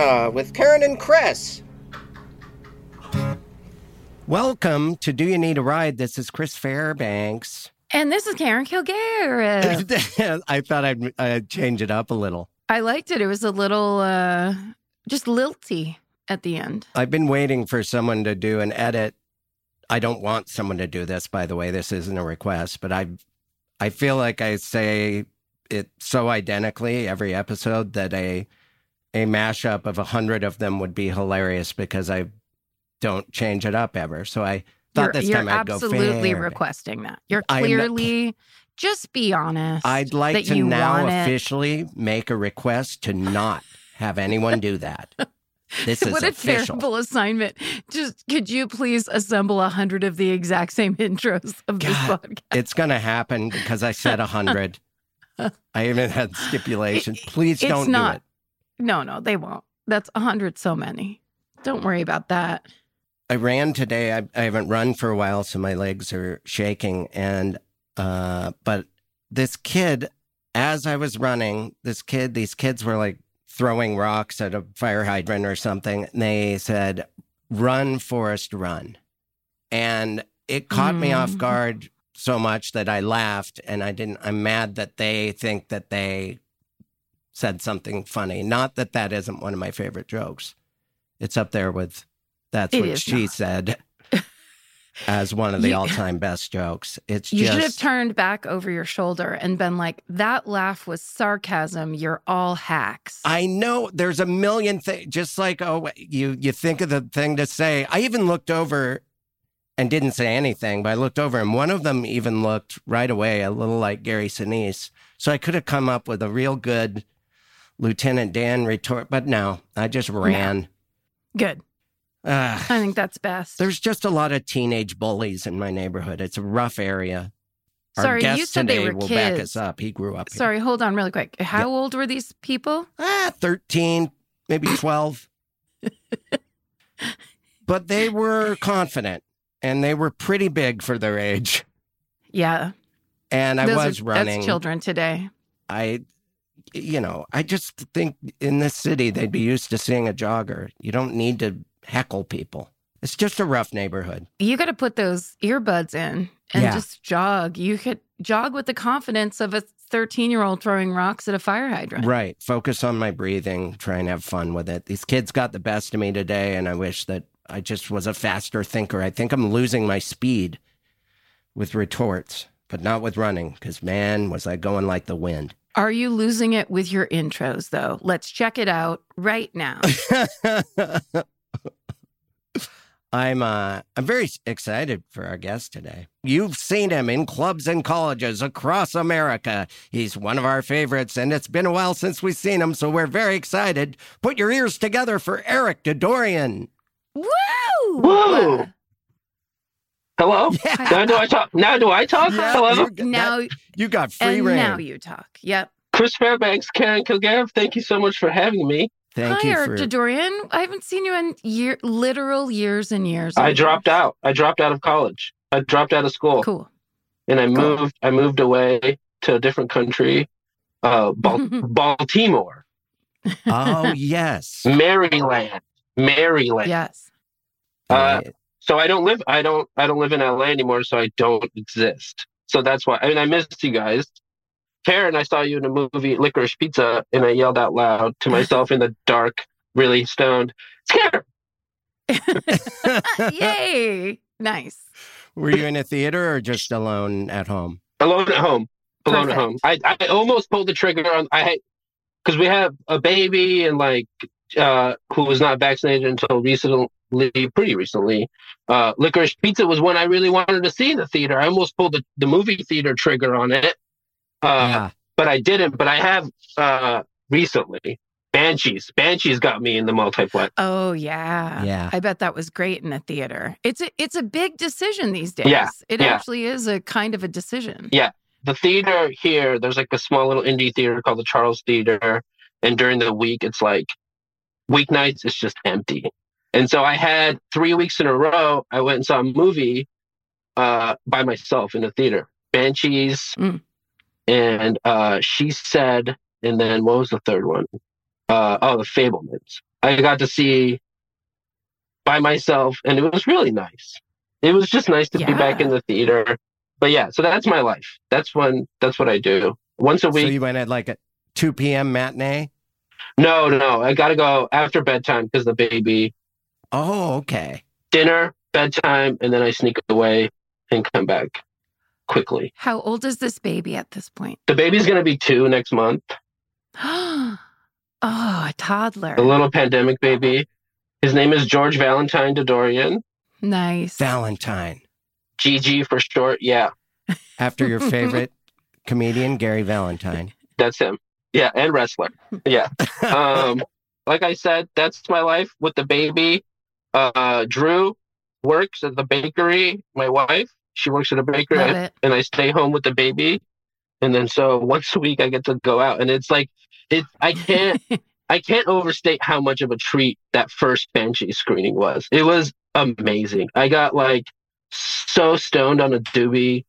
Uh, with Karen and Chris. Welcome to Do You Need a Ride? This is Chris Fairbanks. And this is Karen Kilgare. I thought I'd, I'd change it up a little. I liked it. It was a little uh just lilty at the end. I've been waiting for someone to do an edit. I don't want someone to do this, by the way. This isn't a request, but I, I feel like I say it so identically every episode that a, a mashup of a hundred of them would be hilarious because I don't change it up ever. So I thought You're, this you're time I'd go absolutely requesting that. You're I'm clearly just be honest. I'd like that to you now it. officially make a request to not have anyone do that. This is what a official. terrible assignment. Just could you please assemble a hundred of the exact same intros of this podcast? It's to happen because I said a hundred. I even had stipulations. Please don't not- do it. No, no, they won't. That's a hundred so many. Don't worry about that. I ran today. I, I haven't run for a while, so my legs are shaking. And uh, but this kid, as I was running, this kid, these kids were like throwing rocks at a fire hydrant or something. And they said, "Run, Forrest, run," and it caught me off Mm. guard so much that I laughed. And I didn't. I'm mad that they think that they said something funny. Not that that isn't one of my favorite jokes. It's up there with that's It what she not. said as one of the You- all-time best jokes. It's You just should have turned back over your shoulder and been like, that laugh was sarcasm. You're all hacks. I know there's a million things just like oh you you think of the thing to say. I even looked over and didn't say anything, but I looked over and one of them even looked right away a little like Gary Sinise. So I could have come up with a real good Lieutenant Dan retort, but no, I just ran. Good. Ugh. I think that's best. There's just a lot of teenage bullies in my neighborhood. It's a rough area. Our Sorry, guest you said today they were will back us up. He grew up here. Sorry, hold on really quick. How old were these people? Ah, 13, maybe 12. but they were confident and they were pretty big for their age. Yeah. And I Those was are, running. That's children today. I, you know, I just think in this city they'd be used to seeing a jogger. You don't need to heckle people. It's just a rough neighborhood. You got to put those earbuds in and Yeah. just jog. You could jog with the confidence of a 13 year old throwing rocks at a fire hydrant. Right. Focus on my breathing, try and have fun with it. These kids got the best of me today, and I wish that I just was a faster thinker. I think I'm losing my speed with retorts, but not with running, because man, was I going like the wind. Are you losing it with your intros, though? Let's check it out right now. I'm uh I'm very excited for our guest today. You've seen him in clubs and colleges across America. He's one of our favorites, and it's been a while since we've seen him, so we're very excited. Put your ears together for Eric Dadourian. Woo! Whoa. Hello. Yeah. Now do I talk? Now do I talk? Yeah, Hello. you, that- Now you got free and reign. now you talk. Yep. Chris Fairbanks, Karen Kilgariff, thank you so much for having me. Thank Hi, you Eric for Dorian. I haven't seen you in year, literal years and years. I and dropped years. out. I dropped out of college. I dropped out of school, Cool. and I Cool. moved. I moved away to a different country, uh, Bal- Baltimore, Oh yes. Maryland, Maryland. Yes. Uh, so I don't live. I don't. I don't live in LA anymore. So I don't exist. So that's why. I mean, I missed you guys. Karen, I saw you in a movie, Licorice Pizza, and I yelled out loud to myself in the dark, really stoned. Karen. Yay. Nice. Were you in a theater or just alone at home? alone at home alone at home i i almost pulled the trigger on i had because we have a baby and like uh who was not vaccinated until recently pretty recently uh licorice pizza was one i really wanted to see in the theater i almost pulled the, the movie theater trigger on it uh yeah. but i didn't but i have uh recently banshees banshees got me in the multiplex Oh yeah. Yeah. I bet that was great in the theater. It's a it's a big decision these days. Yeah, It yeah. actually is a kind of a decision. Yeah. the theater here, there's like a small little indie theater called the Charles Theater. And during the week, it's like weeknights, it's just empty. And so I had three weeks in a row, I went and saw a movie uh, by myself in the theater Banshees. Mm. And uh, she said, and then what was the third one? Uh, oh, The Fabelmans. I got to see by myself, and it was really nice. It was just nice to be back in the theater but yeah, so that's my life. That's when that's what I do. Once a So week. you went at like a 2 p.m. matinee? no, no, I gotta go after bedtime because the baby. Oh, okay. Dinner, bedtime, and then I sneak away and come back quickly. How old is this baby at this point? The baby's gonna be two next month. oh, a toddler. A little pandemic baby. His name is George Valentine Dadourian. Nice. Valentine. GG for short. Yeah, After your favorite comedian, Gary Valentine. that's him. Yeah, and wrestler. Yeah. Um, like I said, that's my life with the baby. Uh, Drew works at the bakery. My wife, she works at a bakery. And I stay home with the baby. And then so once a week I get to go out and it's like it I can't I can't overstate how much of a treat that first Banshee screening was. It was amazing. I got like so stoned on a doobie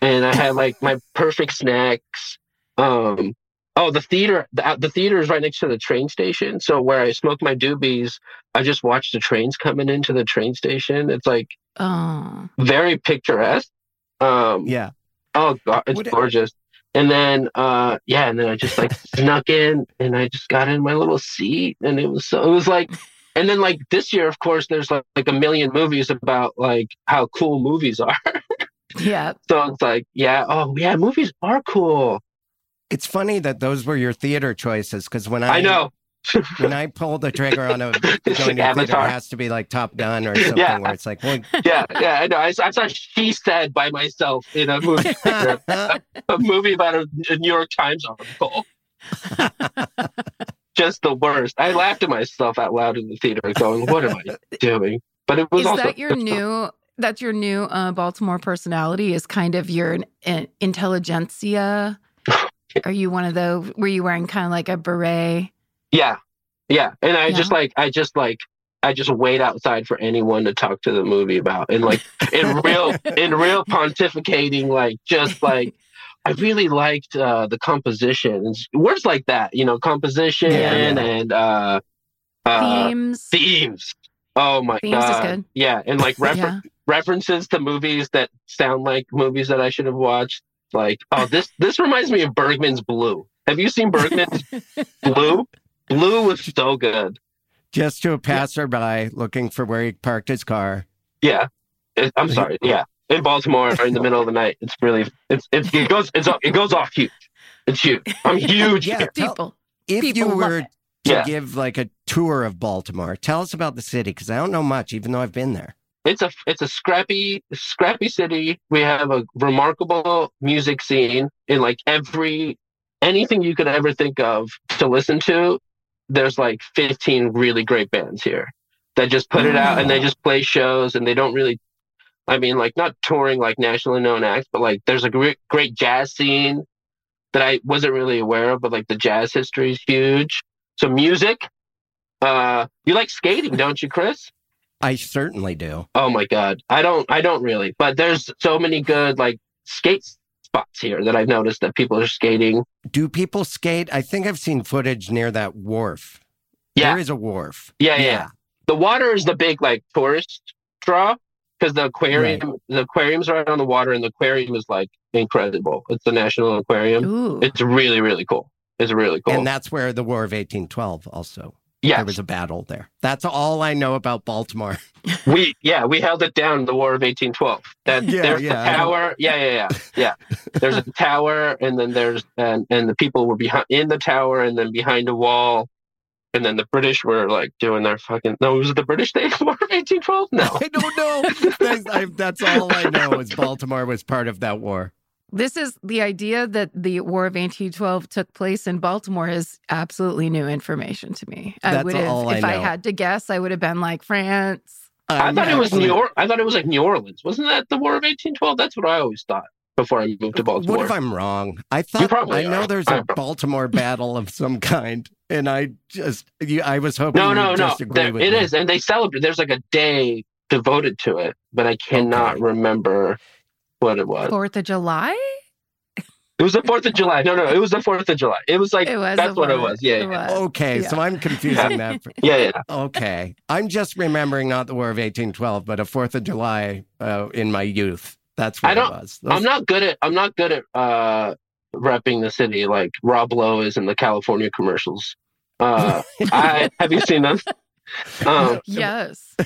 and I had like my perfect snacks. Um oh the theater the, the theater is right next to the train station. So where I smoke my doobies, I just watch the trains coming into the train station. It's like Oh, very picturesque. Um Yeah. Oh god, it's Would it- gorgeous. And then uh yeah, and then I just like snuck in and I just got in my little seat and it was so it was like and then like this year of course there's like, like a million movies about like how cool movies are. yeah. so it's like, yeah, oh yeah, movies are cool. It's funny that those were your theater choices because when I, I know. when I pull the trigger on a going to theater, it has to be like Top Gun or something Yeah. where it's like, well, Yeah, yeah, I know. I, I saw She Said by myself in a movie a movie about a, a New York Times article. Just the worst. I laughed at myself out loud in the theater, going, "What am I doing?" But it was Is also that your new? That's your new uh, Baltimore personality. Is kind of your uh, intelligentsia. Are you one of those? Were you wearing kind of like a beret? Yeah, yeah. And I just like, I just like, I just wait outside for anyone to talk to the movie about, and like in real, in real pontificating, like just like. I really liked uh, the composition, It's words like that, you know, composition Yeah, yeah. and uh, uh, Themes. themes. Oh my Themes is god! good. Yeah, and like refer- Yeah. references to movies that sound like movies that I should have watched. Like, oh, this this reminds me of Bergman's Blue. Have you seen Bergman's Blue? Blue was so good. just to a passerby looking for where he parked his car. Yeah, I'm sorry. Yeah, in Baltimore in the middle of the night, it's really it's, it's it goes it's it goes off huge. It's huge. I'm huge. Yeah. here. People. If People you were to Yeah. give like a tour of Baltimore, tell us about the city because I don't know much, even though I've been there. It's a it's a scrappy scrappy city. We have a remarkable music scene in like every anything you could ever think of to listen to. There's like 15 really great bands here that just put it out and they just play shows and they don't really I mean like not touring like nationally known acts, but like there's a great great jazz scene that I wasn't really aware of, but like the jazz history is huge. So music. Uh you like skating, don't you, Chris? I certainly do. Oh my god. I don't I don't really. But there's so many good like skate spots here that I've noticed that people are skating. Do people skate? I think I've seen footage near that wharf. Yeah. There is a wharf. Yeah, yeah. yeah. The water is the big like tourist draw because the aquarium Right. the aquarium's right on the water and the aquarium is like incredible. It's the National Aquarium. Ooh. It's really, really cool. It's really cool. And that's where the War of 1812 also. There was a battle there. That's all I know about Baltimore. we yeah we held it down in the War of 1812. That Yeah, there's yeah, the tower. Yeah, yeah, yeah, yeah. There's a tower, and then there's and and the people were behind in the tower, and then behind a wall, and then the British were like doing their fucking. No, was it the British Day War of 1812? No. I don't know. that's, I, that's all I know is Baltimore was part of that war. This is the idea that the War of 1812 took place in Baltimore is absolutely new information to me. I That's would have, all I if I had to guess, I would have been like France. I I'm thought it was New York. I thought it was like New Orleans. Wasn't that the War of 1812? That's what I always thought before I moved to Baltimore. What if I'm wrong? I thought probably I know are. there's a I'm wrong. Baltimore battle of some kind, and I just I was hoping no, you no, would no. just agree There, with it me. is, and they celebrate. There's like a day devoted to it, but I cannot Okay. remember what it was. Fourth of July? It was the Fourth of July. No, no, it was the Fourth of July. It was like It was that's what it was. Yeah, It yeah, was. Okay, Yeah. so I'm confusing that. For, yeah, yeah. okay, I'm just remembering not the War of 1812, but a Fourth of July uh, in my youth. That's what I don't- it was. I'm not good at. I'm not good at uh, repping the city like Rob Lowe is in the California commercials. Uh, I have you seen them? Um, Yes.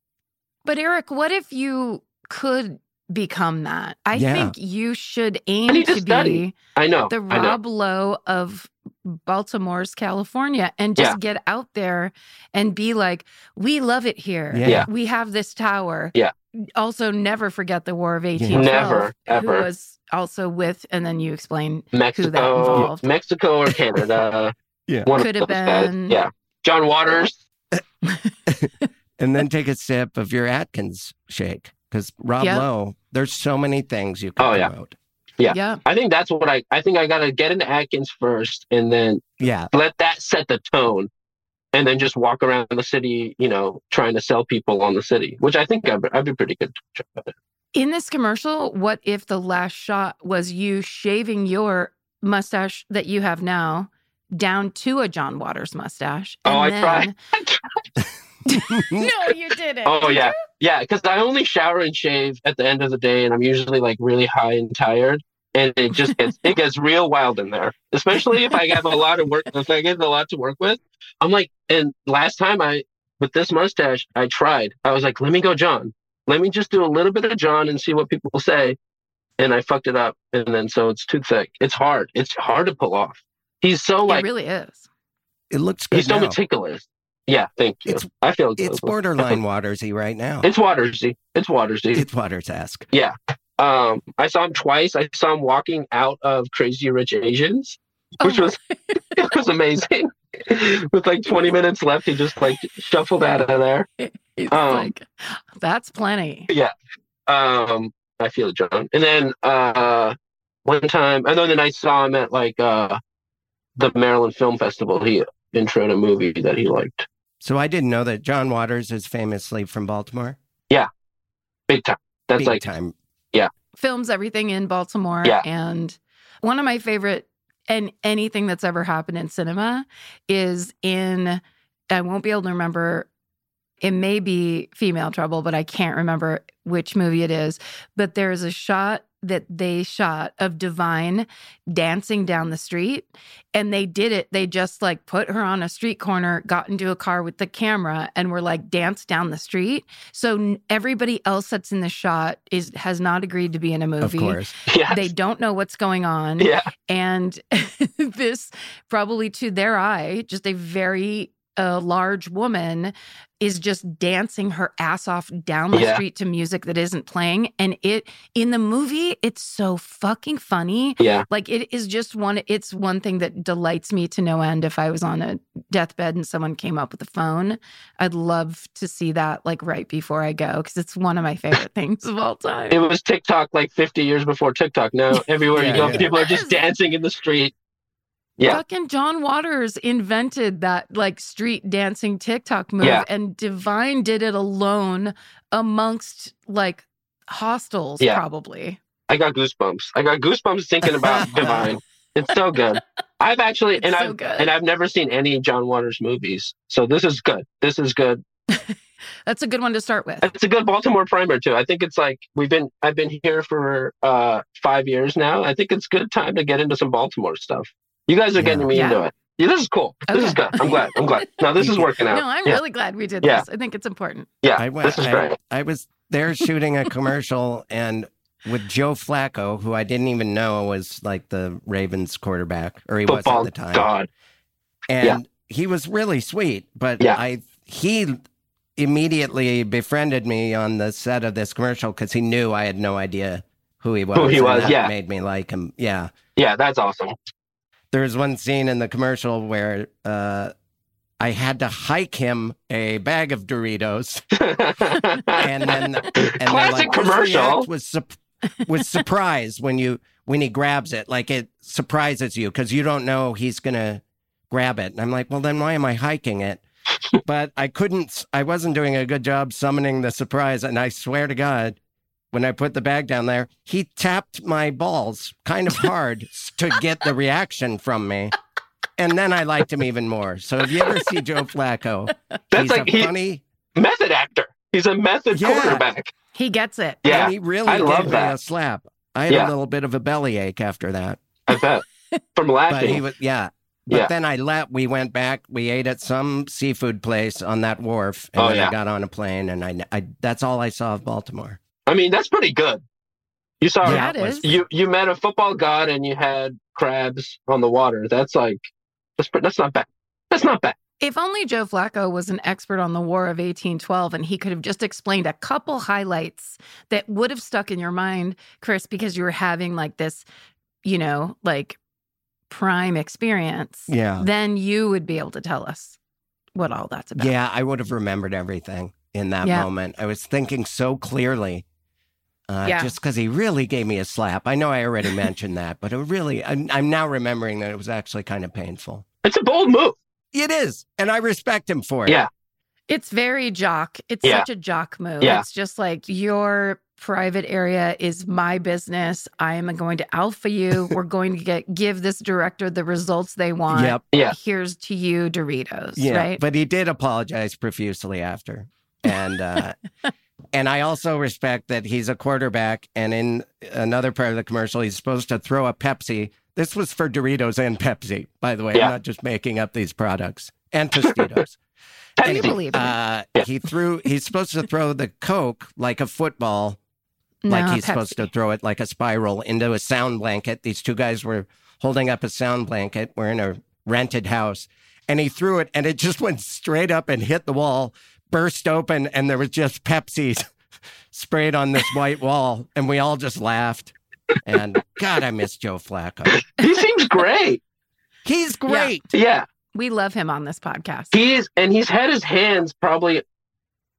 but Eric, what if you could become that? I Yeah. think you should aim need to to study. be I know. the I know. Rob Lowe of Baltimore's California and just Yeah. get out there and be like, we love it here. Yeah. Yeah. We have this tower. Yeah. Also, never forget the War of 1812. Never, Who ever. was also with, and then you explain Mexico, involved. Mexico or Canada. Yeah. One Could have those guys. been- Yeah, John Waters. and then take a sip of your Atkins shake because Rob Yep. Lowe. There's so many things you can Oh, yeah. promote. Yeah. yeah. I think that's what I. I think I got to get into Atkins first, and then Yeah, let that set the tone, and then just walk around the city, you know, trying to sell people on the city, which I think I'd, be- I'd be pretty good. at. In this commercial, what if the last shot was you shaving your mustache that you have now down to a John Waters mustache? Oh, I and tried. no, you didn't. Oh Did yeah, you? Yeah. Because I only shower and shave at the end of the day, and I'm usually like really high and tired, and it just gets it gets real wild in there. Especially if I have a lot of work, if I get a lot to work with. I'm like, and last time I with this mustache, I tried. I was like, let me go, John. Let me just do a little bit of John and see what people say. And I fucked it up, and then so it's too thick. It's hard. It's hard to pull off. He's so like it really is. it looks good he's so now. meticulous. Yeah, thank you. It's- I feel. It's borderline Watersy right now. It's Watersy. It's Watersy. It's Waters esque. Yeah. Um, I saw him twice. I saw him walking out of Crazy Rich Asians, which Oh. was it was amazing. With like 20 minutes left, he just like shuffled out of there. It's Um, like, that's plenty. Yeah. Um, I feel it, John. And then uh, one time, and then I saw him at like uh, the Maryland Film Festival. He introed a movie that he liked So I didn't know that John Waters is famously from Baltimore. Yeah, big time. That's Big like time. Yeah, films everything in Baltimore. Yeah. And one of my favorite and anything that's ever happened in cinema is in I won't be able to remember it may be female trouble, but I can't remember which movie it is. But there's a shot that they shot of Divine dancing down the street. And they did it. They just like put her on a street corner, got into a car with the camera, and were like dance down the street. So everybody else that's in the shot is has not agreed to be in a movie. Of course. yeah, They don't know what's going on. yeah, And this, probably to their eye, just a very a large woman is just dancing her ass off down the Yeah. street to music that isn't playing and it in the movie it's so fucking funny Yeah. like it is just one it's one thing that delights me to no end if i was on a deathbed and someone came up with a phone i'd love to see that like right before i go because it's one of my favorite things of all time It was TikTok like 50 years before TikTok. Now everywhere Yeah, you go, yeah. people are just dancing in the street. Yeah. Fucking John Waters invented that like street dancing TikTok move, Yeah. and Divine did it alone amongst like hostels, Yeah. probably. I got goosebumps. I got goosebumps thinking about Divine. It's so good. I've actually It's and so I've good. and I've never seen any John Waters movies. So this is good. This is good. That's a good one to start with. It's a good Baltimore primer too. I think it's like we've been I've been here for uh five years now. I think it's good time to get into some Baltimore stuff. You guys are getting me Yeah. into it. Yeah, this is cool. This is good. I'm glad. I'm glad. No, this is working out. No, I'm yeah. really glad we did Yeah. this. I think it's important. yeah, I went. this is I, great. I was there shooting a commercial and with Joe Flacco, who I didn't even know was like the Ravens quarterback, or he was Football at the time. God. and Yeah. he was really sweet. But Yeah. I he immediately befriended me on the set of this commercial because he knew I had no idea who he was. Who he was, yeah. made me like him. Yeah, Yeah, that's awesome. There was one scene in the commercial where uh, I had to hike him a bag of Doritos, and then and Classic like, commercial. was sup- was surprised when you when he grabs it, like it surprises you because you don't know he's gonna grab it. And I'm like, well, then why am I hiking it? but I couldn't. I wasn't doing a good job summoning the surprise, and I swear to God. When I put the bag down there, he tapped my balls kind of hard to get the reaction from me. And then I liked him even more. So if you ever see Joe Flacco, That's he's like a he funny method actor. He's a method Yeah. quarterback. He gets it. Yeah, and he really I gave love me that. a slap. I had Yeah. a little bit of a bellyache after that. I bet. From But laughing. he was yeah. But Yeah. then I left. We went back. We ate at some seafood place on that wharf, and Oh, then yeah. I got on a plane, and I, I that's all I saw of Baltimore. I mean, that's pretty good. You saw Yeah, it it was- is. you you met a football god and you had crabs on the water. That's like that's that's not bad. That's not bad. If only Joe Flacco was an expert on the War of 1812 and he could have just explained a couple highlights that would have stuck in your mind, Chris, because you were having like this, you know, like prime experience, Yeah, then you would be able to tell us what all that's about. yeah. I would have remembered everything in that Yeah. moment. I was thinking so clearly. Uh, Yeah. Just because he really gave me a slap. I know I already mentioned that, but it really, I'm, I'm now remembering that it was actually kind of painful. It's a bold move. It is, and I respect him for it. Yeah. It's very jock. It's Yeah. such a jock move. Yeah. It's just like your private area is my business. I am going to alpha you. We're going to get give this director the results they want. Yep. Yeah. Here's to you, Doritos. Yeah, Right. but he did apologize profusely after, and uh, and I also respect that he's a quarterback. And in another part of the commercial, he's supposed to throw a Pepsi. This was for Doritos and Pepsi, by the way. Yeah. I'm not just making up these products and Tostitos. Anyway, believe it. uh, Yeah. he threw. He's supposed to throw the Coke like a football no, like he's Pepsi. supposed to throw it like a spiral into a sound blanket. These two guys were holding up a sound blanket. We're in a rented house. And he threw it and it just went straight up and hit the wall, burst open, and there was just Pepsi sprayed on this white wall. And we all just laughed. And God, I miss Joe Flacco. he seems great. He's great. Yeah. We love him on this podcast. He's and he's had his hands probably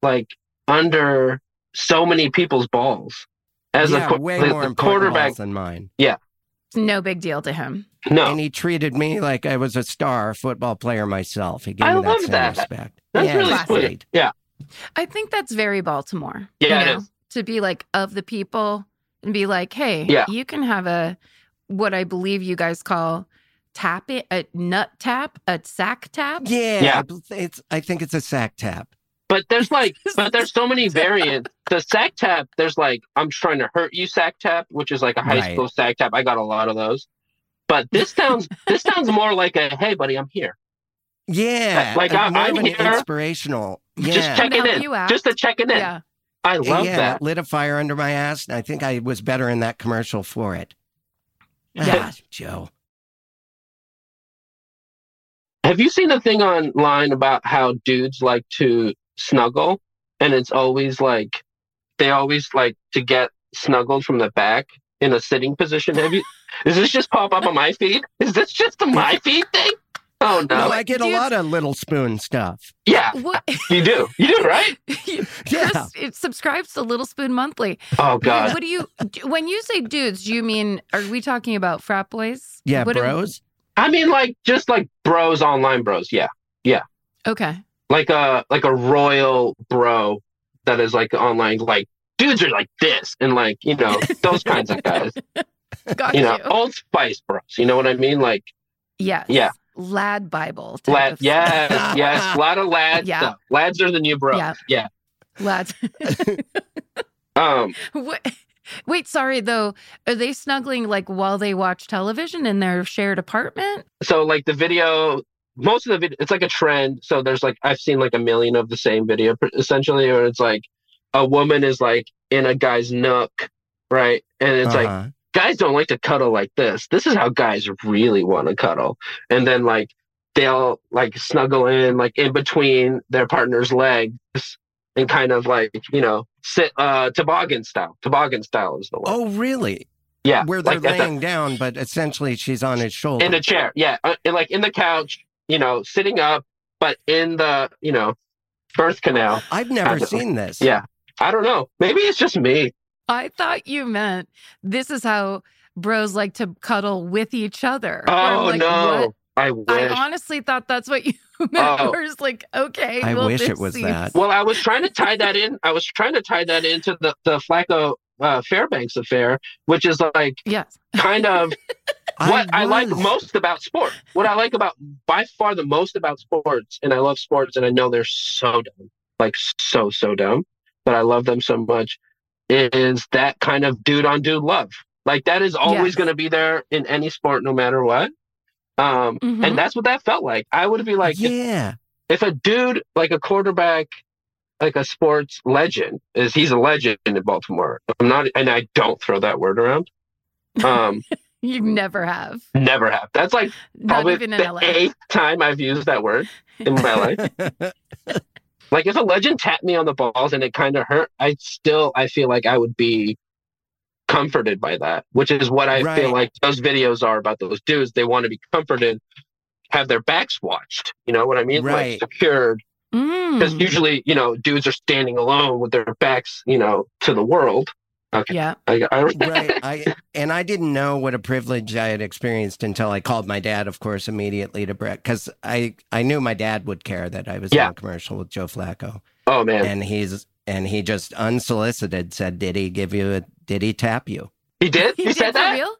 like under so many people's balls as yeah, a way the- more the important quarterback. balls than mine. Yeah. It's no big deal to him. No, And he treated me like I was a star football player myself. He gave I me that love same that. respect. that's yeah, really sweet. Yeah, I think that's very Baltimore. Yeah, you it know, is. To be like of the people and be like, hey, Yeah. you can have a what I believe you guys call tap it a nut tap, a sack tap. Yeah, Yeah. I it's. I think it's a sack tap. but there's like, but there's so many variants. The sack tap, there's like, I'm trying to hurt you sack tap, which is like a high Right. school sack tap. I got a lot of those. But this sounds, this sounds more like a, hey, buddy, I'm here. Yeah, Like, I, i'm an here. inspirational. Yeah, Just checking in, you just to checking in. Yeah. I love yeah, that. lit a fire under my ass, and I think I was better in that commercial for it. Yeah. Ah, Joe. Have you seen the thing online about how dudes like to snuggle? And it's always like, they always like to get snuggled from the back in a sitting position. Have you, does this just pop up on my feed? Is this just a my feed thing? Oh no. No, I get a Dude. lot of little spoon stuff. Yeah, What? you do. You do, right? Yeah. Chris it subscribes to Little Spoon Monthly. Oh God. What do you when you say dudes? Do you mean are we talking about frat boys? Yeah, What do- bros. I mean, like, just like bros, online bros. Yeah, yeah. okay. Like a, like a royal bro that is like online, like dudes are like this and like, you know, those kinds of guys, Got you you. know, old spice bros. You know what I mean? Like, yes. Yeah. Lad Bible. lad, yes, yes, a lot of lads. Yeah. stuff. Lads are the new bros. Yeah. yeah. Lads. Um, What- Wait, sorry though. Are they snuggling like while they watch television in their shared apartment? so like the video most of the video it's like a trend so there's like i've seen like a million of the same video essentially or it's like a woman is like in a guy's nook right and it's like Uh-huh. guys don't like to cuddle like this this is how guys really want to cuddle and then like they'll like snuggle in like in between their partner's legs and kind of like you know sit uh toboggan style toboggan style is the word oh, really? yeah Where they're like at the- laying down, but essentially she's on his shoulder. in a chair yeah uh, like in the couch you know sitting up but in the you know birth canal I've never seen this. yeah i don't know maybe it's just me I thought you meant this is how bros like to cuddle with each other. oh I'm like, no what? i wish I honestly thought that's what you meant. Oh. Where it's like, okay, I well, wish it was seems- that. well i was trying to tie that in i was trying to tie that into the the flacco uh, fairbanks affair which is like Yes. kind of what I, like most about sport what i like about by far the most about sports and i love sports and i know they're so dumb like so so dumb but i love them so much is that kind of dude on dude love like that is always Yes. going to be there in any sport no matter what um Mhm. and that's what that felt like i would be like if, yeah. if a dude like a quarterback like a sports legend is he's a legend in baltimore i'm not and i don't throw that word around um You never have. never have that's like Not probably even in the LA. eighth time I've used that word in my life. like if a legend tapped me on the balls and it kind of hurt, I still I feel like I would be comforted by that, which is what I Right. feel like those videos are about those dudes. They want to be comforted, have their backs watched. You know what I mean? Right. Like secured. Because Mm. usually, you know, dudes are standing alone with their backs, you know, to the world. Okay. Yeah. I, I, right. I and I didn't know what a privilege I had experienced until I called my dad, of course, immediately to Brett because I I knew my dad would care that I was Yeah. in a commercial with Joe Flacco, oh man, and he's and he just unsolicited said, "Did he give you a? Did he tap you?" he did. He He, did said for that. real?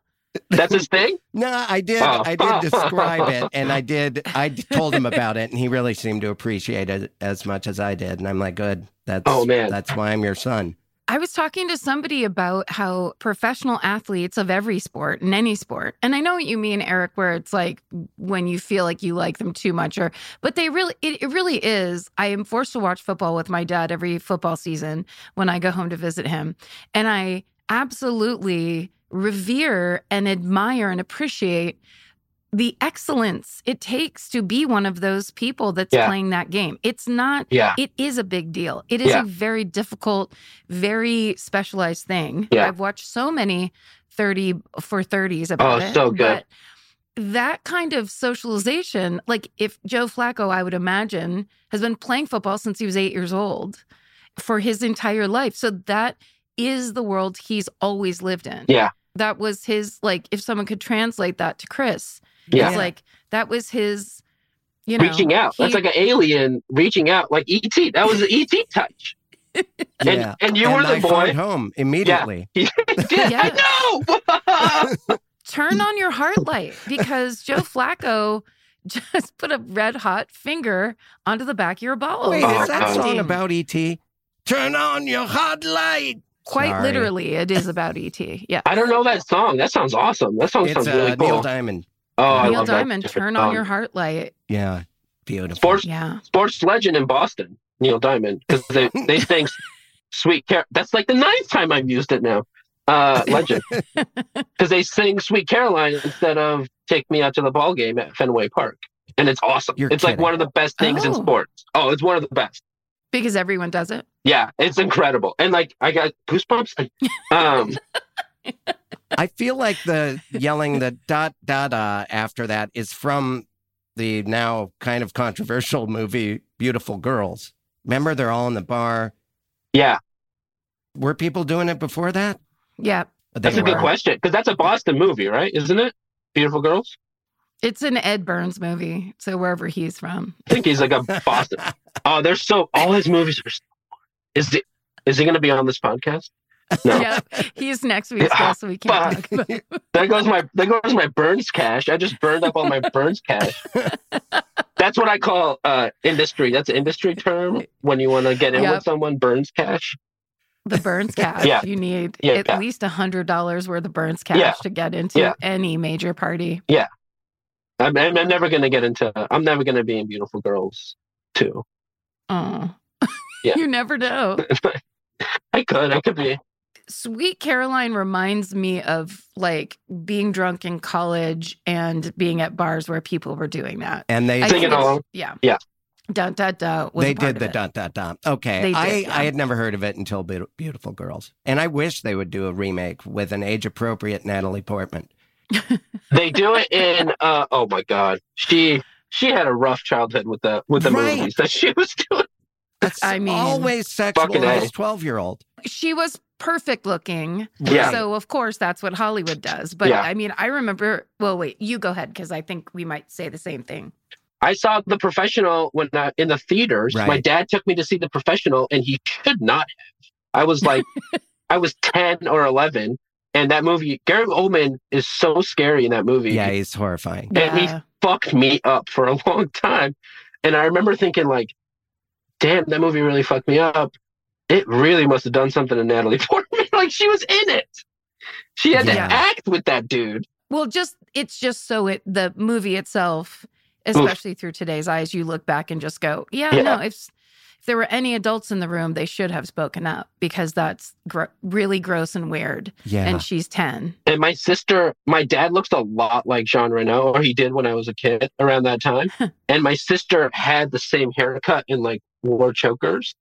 That's his thing. No, I did. Oh. I did describe it, and I did. I told him about it, and he really seemed to appreciate it as much as I did. And I'm like, "Good. That's Oh, man. That's why I'm your son." I was talking to somebody about how professional athletes of every sport and any sport, and I know what you mean, Eric, where it's like when you feel like you like them too much, or but they really, it, it really is. I am forced to watch football with my dad every football season when I go home to visit him, and I absolutely revere and admire and appreciate the excellence it takes to be one of those people that's Yeah. playing that game. It's not Yeah. it is a big deal. It is Yeah. a very difficult, very specialized thing. Yeah. I've watched so many 30 for 30s about Oh, it. so good. But that kind of socialization, like if Joe Flacco, I would imagine, has been playing football since he was eight years old for his entire life. So that is the world he's always lived in. Yeah. That was his, like, if someone could translate that to Chris, Yeah. it's like that was his, you know, reaching out. That's like an alien reaching out, like ET. That was an ET touch. And, Yeah. and you and were the I boy. home immediately. He did. Yeah. I know. turn on your heart light because Joe Flacco just put a red hot finger onto the back of your ball. Wait, Oh, is that God. song about ET? Turn on your hot light. Quite Sorry. literally, it is about ET. Yeah. I don't know that song. That sounds awesome. That song It's sounds uh, really cool. Neil Diamond. Oh, I Neil love Diamond, different turn on your heart light. Yeah, beautiful. Sports Yeah. sports legend in Boston, Neil Diamond, because they they sing "Sweet Car." That's like the ninth time I've used it now. Uh, legend, because they sing "Sweet Caroline" instead of "Take Me Out to the Ball Game" at Fenway Park, and it's awesome. You're it's like one of the best things in Oh. sports. Oh, it's one of the best. because everyone does it. Yeah, it's incredible. And like I got goosebumps. Um, I feel like the yelling the dot da da uh, after that is from the now kind of controversial movie Beautiful Girls. Remember, they're all in the bar. yeah, Were people doing it before that? Yeah. They that's a good question because that's a Boston movie, right? Isn't it? Beautiful Girls. It's an Ed Burns movie. So wherever he's from. I think he's like a Boston. Oh, there's so all his movies are. Is it? Is he going to be on this podcast? No. Yep. He's next week's Yeah, guest, so we can't fuck. talk. There goes my there goes my Burns cash. I just burned up all my Burns cash. That's what I call uh, industry. That's an industry term when you want to get in Yep. with someone. Burns cash. the Burns cash. Yeah. You need Yeah, at yeah. least a hundred dollars worth of Burns cash Yeah. to get into Yeah. any major party. I'm, I'm I'm never going to get into. I'm never going to be in Beautiful Girls too. Oh. Yeah. you never know. I could. I could be. Sweet Caroline reminds me of like being drunk in college and being at bars where people were doing that. And they I Sing it it's- along. Yeah. Yeah. Da da da. Was they did the it. dot dot dot. Okay, They I yeah. I had never heard of it until Beau- Beautiful Girls, and I wish they would do a remake with an age appropriate Natalie Portman. They do it in. Uh, oh my God. She she had a rough childhood with the with the Right. movies that she was doing. That's I mean, always fucking A. sexualized twelve year old. She was perfect looking. Yeah. So of course that's what Hollywood does. But Yeah. I mean, I remember. Well, wait, you go ahead because I think we might say the same thing. I saw the professional when I, in the theaters. My dad took me to see the professional, and he should not have. I was like, I was ten or eleven, and that movie. Gary Oldman is so scary in that movie. Yeah, he's horrifying. And he fucked me up for a long time, and I remember thinking like, "Damn, that movie really fucked me up." It really must have done something to Natalie Portman. like she was in it. She had Yeah. to act with that dude. Well, just it's just so it the movie itself, especially through today's eyes, you look back and just go, yeah, Yeah. no, if if there were any adults in the room, they should have spoken up because that's gr- really gross and weird. Yeah, And she's ten. And my sister, my dad looks a lot like Jean Reno, or he did when I was a kid around that time. and my sister had the same haircut and like wore chokers.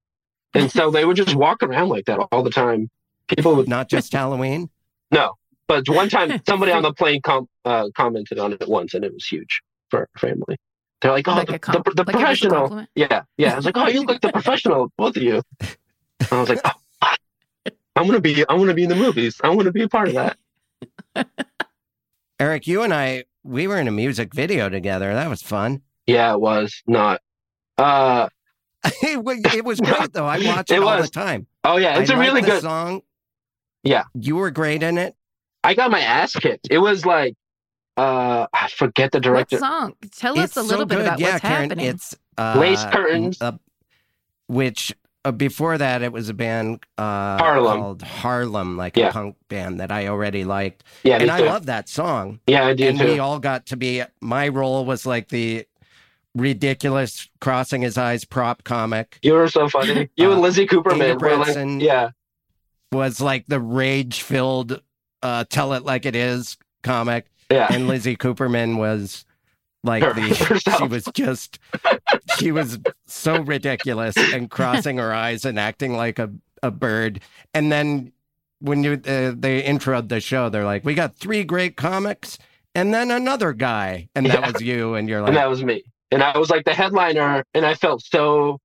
And so they would just walk around like that all the time. People would not just Halloween. no, but one time somebody on the plane com- uh, commented on it once, and it was huge for our family. They're like, "Oh, Like the, com- the, the like it was a professional." Yeah, yeah. I was like, "Oh, you look the professional, both of you." I was like, oh, "I'm gonna be, I'm gonna be in the movies. I want to be a part of that." Eric, you and I, we were in a music video together. That was fun. Yeah, it was not. Uh, it was great though. I watch it, It all the was. time. oh yeah, it's I a really good. song. Yeah. you were great in it. I got my ass kicked. It was like, uh, I forget the What director. song? Tell it's us a little so bit good. about yeah, what's Karen, happening. It's uh, Lace Curtains. uh, which uh, before that it was a band uh, Harlem. called Harlem, like Yeah. a punk band that I already liked, Yeah, and I love that song. yeah, I do and too. we all got to be. My role was like the ridiculous crossing his eyes prop comic. you were so funny. You Uh, and Lizzie Cooperman were like, yeah, Was like the rage filled, uh, tell it like it is comic. yeah. and Lizzie Cooperman was like Her- the herself. she was just she was so ridiculous and crossing her eyes and acting like a, a bird and then when you uh, they introed the show they're like we got three great comics and then another guy and that Yeah. was you and you're like and that was me. And I was like the headliner, and I felt so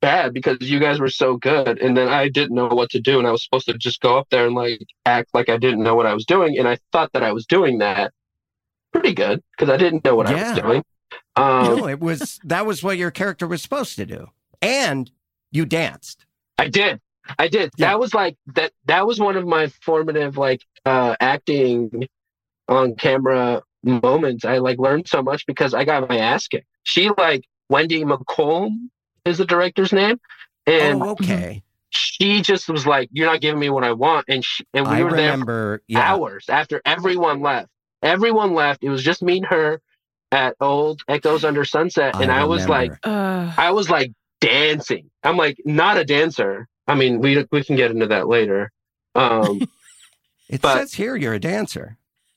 bad because you guys were so good, and then I didn't know what to do, and I was supposed to just go up there and like act like I didn't know what I was doing, and I thought that I was doing that pretty good because I didn't know what I was doing. Um, no it was that was what your character was supposed to do and you danced I did. I did. Yeah. That was like that that was one of my formative like uh acting on camera moments. I like learned so much because I got my ass kicked. She like Wendy McComb is the director's name. And oh okay she just was like, You're not giving me what I want and she, and we i were there remember yeah hours after everyone left. Everyone left. It was just me and her at old Echoes Under Sunset. And I, was like remember. Ugh. I was like dancing. I'm like not a dancer. I mean, we we can get into that later. Um, it but- says here you're a dancer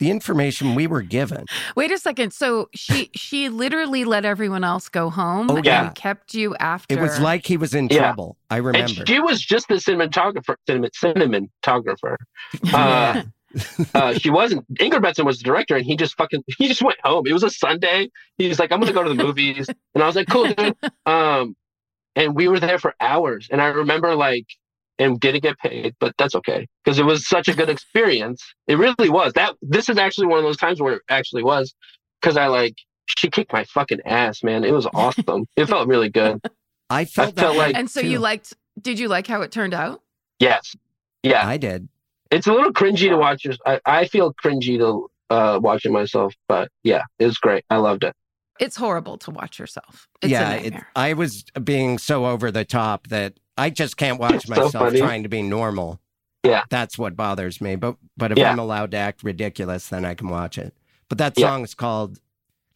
the information we were given. Wait a second. So she she literally let everyone else go home Oh, yeah. and kept you after. It was like he was in Yeah. trouble. I And remember. she was just the cinematographer, cinnamon, cinematographer. Uh, uh, she wasn't. Ingrid Benson was the director, and he just fucking he just went home. It was a Sunday. He's like, "I'm gonna go to the movies," and I was like, "Cool, dude." Um, and we were there for hours, and I remember like, and didn't get paid, but that's okay because it was such a good experience. It really was. That this is actually one of those times where it actually was because I like she kicked my fucking ass, man. It was awesome. it felt really good. I felt, I felt that way, like- and so too. you liked did you like how it turned out? Yes, yeah. I did. it's a little cringy to watch. your- I, I feel cringy to uh, watching myself, but yeah, it was great. I loved it. It's horrible to watch yourself. It's yeah, a it. I was being so over the top that I just can't watch so myself funny. trying to be normal. Yeah. That's what bothers me. But but if Yeah. I'm allowed to act ridiculous, then I can watch it. But that Yeah. song is called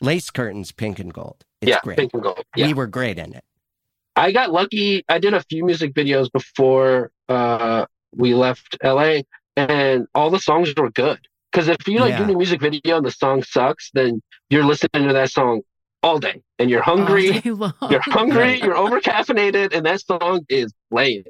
Lace Curtains Pink and Gold. It's yeah, great. pink and gold. Yeah, We were great in it. I got lucky. I did a few music videos before uh, we left LA, and all the songs were good. Because if you like Yeah. doing a music video and the song sucks, then you're listening to that song all day, and you're hungry. You're hungry. You're over caffeinated, and that song is playing.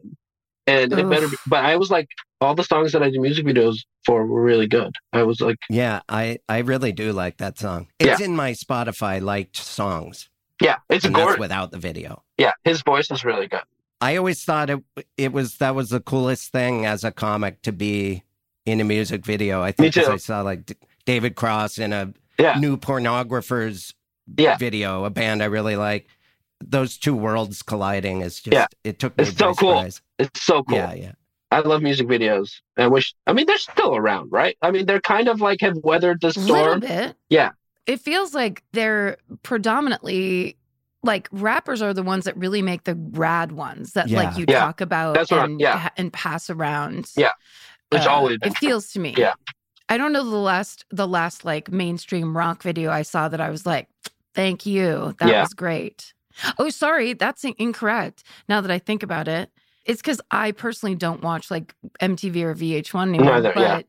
And it better. Be, but I was like, all the songs that I did music videos for were really good. I was like, Yeah, I, I really do like that song. It's in my Spotify liked songs. yeah, it's and that's gorgeous. without the video. Yeah, his voice is really good. I always thought it it was that was the coolest thing as a comic to be in a music video. I think 'cause too. I saw like David Cross in a Yeah. new pornographers Yeah. video, a band I really like. Those two worlds colliding is just Yeah. it took me It's so cool. surprise. It's so cool. Yeah, yeah. I love music videos. I wish. I mean, they're still around, right? I mean, they're kind of like have weathered the little storm. bit. Yeah. It feels like they're predominantly like rappers are the ones that really make the rad ones that like you Yeah. talk about That's and yeah. and pass around. Yeah. It's Uh, always been. it feels to me. Yeah. I don't know the last the last like mainstream rock video I saw that I was like, thank you. That Yeah. was great. Oh, sorry, that's incorrect. Now that I think about it, it's because I personally don't watch like MTV or VH1 anymore. Neither, but yeah.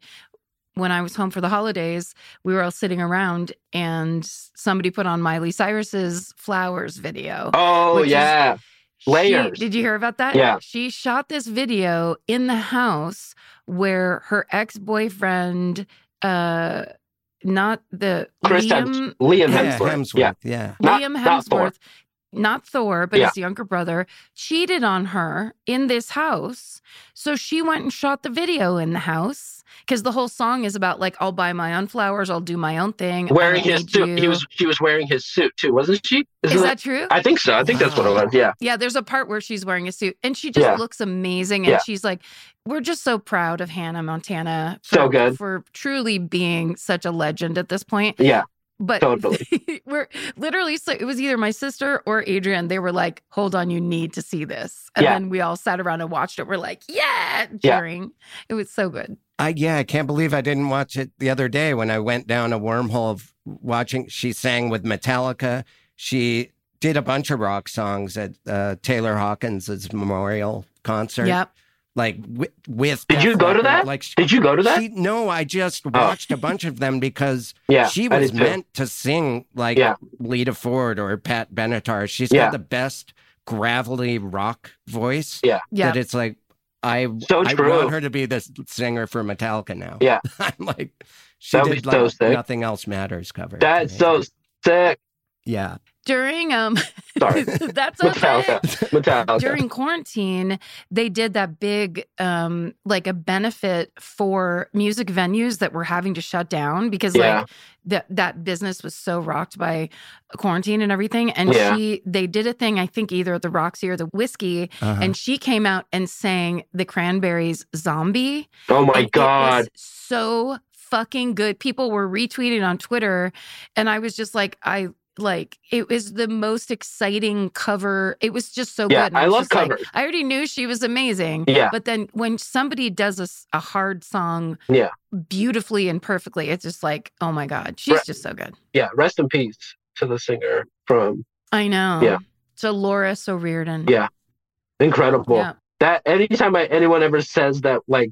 when I was home for the holidays, we were all sitting around and somebody put on Miley Cyrus's Flowers video. oh which is- yeah, She- layers. did you hear about that? Yeah. She shot this video in the house where her ex boyfriend, uh, not the Chris Liam, Liam Yeah, Hemsworth. Hemsworth. Yeah, Yeah. Liam. Hemsworth, not Thor, but Yeah. his younger brother, cheated on her in this house. So she went and shot the video in the house because the whole song is about like I'll buy my own flowers, I'll do my own thing. Wearing his suit. He was. She was wearing his suit too, wasn't she? Isn't Is that true? I think so. I think that's what it was. Yeah. Yeah, there's a part where she's wearing a suit and she just Yeah. looks amazing. And Yeah. she's like, we're just so proud of Hannah Montana for, So good. for truly being such a legend at this point. Yeah. But Totally. we're literally, so it was either my sister or Adrian. They were like, hold on, you need to see this. And Yeah. then we all sat around and watched it. We're like, yeah, Yeah. It was so good. I yeah, I can't believe I didn't watch it the other day when I went down a wormhole of watching. She sang with Metallica. She did a bunch of rock songs at uh, Taylor Hawkins' memorial concert. Yep. Like with, with Did you go to that? Like she, Did you go to that? she- no, I just oh. watched a bunch of them because yeah. she was meant to sing like Yeah. Lita Ford or Pat Benatar. She's Yeah. got the best gravelly rock voice. Yeah. Yeah. That it's like I So I true. want her to be the singer for Metallica now. Yeah. I'm like she That'd did like sick. nothing else matters cover. That's so sick. yeah. During, um, Sorry. that's okay. Metallica. Metallica. during quarantine they did that big um like a benefit for music venues that were having to shut down because Yeah. like that that business was so rocked by quarantine and everything and Yeah. she they did a thing i think either at the roxy or the whiskey Uh-huh. and she came out and sang the cranberries zombie oh my and it god. was so fucking good. People were retweeting on Twitter, and I was just like, I like it was the most exciting cover. It was just so Yeah, good. And I love just like- covers. I already knew she was amazing. Yeah. But then when somebody does a hard song Yeah. beautifully and perfectly, it's just like, oh my God, she's Right. just so good. Yeah. Rest in peace to the singer from I know. Yeah. Dolores O'Riordan. Yeah. Incredible. Yeah. That anytime I, anyone ever says that, like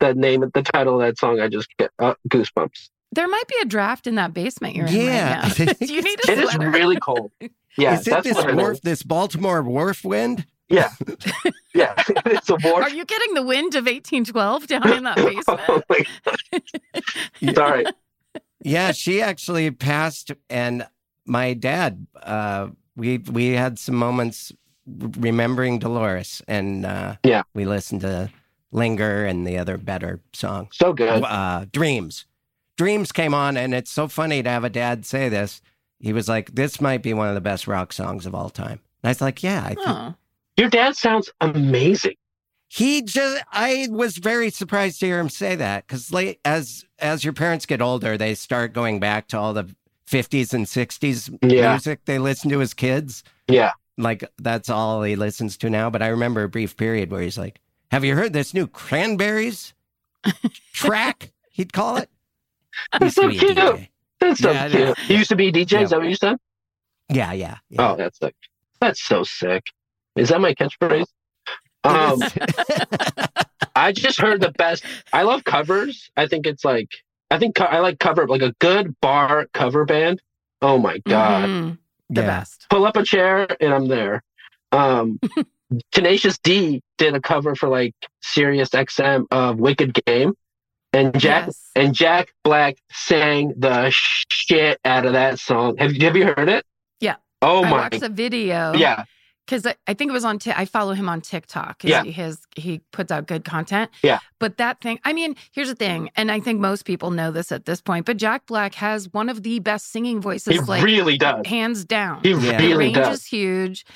the name, the title of that song, I just get uh, goosebumps. There might be a draft in that basement you're in Yeah, I right now. you need a It is sweater? really cold. Yeah, is it that's this wharf, this Baltimore wharf wind? Yeah, yeah. it's a war. Are you getting the wind of 1812 down in that oh basement? my God. Sorry. Yeah, she actually passed, and my dad. Uh, we we had some moments remembering Dolores, and uh, Yeah. we listened to "Linger" and the other better song, So good. uh, "Dreams." "Dreams" came on, and it's so funny to have a dad say this. He was like, "This might be one of the best rock songs of all time." And I was like, "Yeah, I think. Your dad sounds amazing. He just I was very surprised to hear him say that cuz like as as your parents get older they start going back to all the 50s and 60s Yeah. music they listened to as kids. Yeah. Like that's all he listens to now, but I remember a brief period where he's like, "Have you heard this new Cranberries track?" He'd call it. That's so cute. DJ. That's so Yeah, cute. He used to be a DJ. Yeah. Is that what you said? Yeah, yeah. yeah. Oh, that's sick. That's so sick. Is that my catchphrase? Um, I just heard the best. I love covers. I think it's like I think co- I like cover like a good bar cover band. Oh my god! Mhm. The yeah. best. Pull up a chair and I'm there. Um, Tenacious D did a cover for like Sirius XM of Wicked Game, and Jack Yes. and Jack Black sang the shit out of that song. Have you have you heard it? Yeah. Oh I my. watched the video. Yeah. Because I, I think it was on. Ti- I follow him on TikTok. Yeah. he has he puts out good content. Yeah. but that thing. I mean, here's the thing, and I think most people know this at this point. But Jack Black has one of the best singing voices, He like really does. hands down. He Yeah. the really range does. is huge.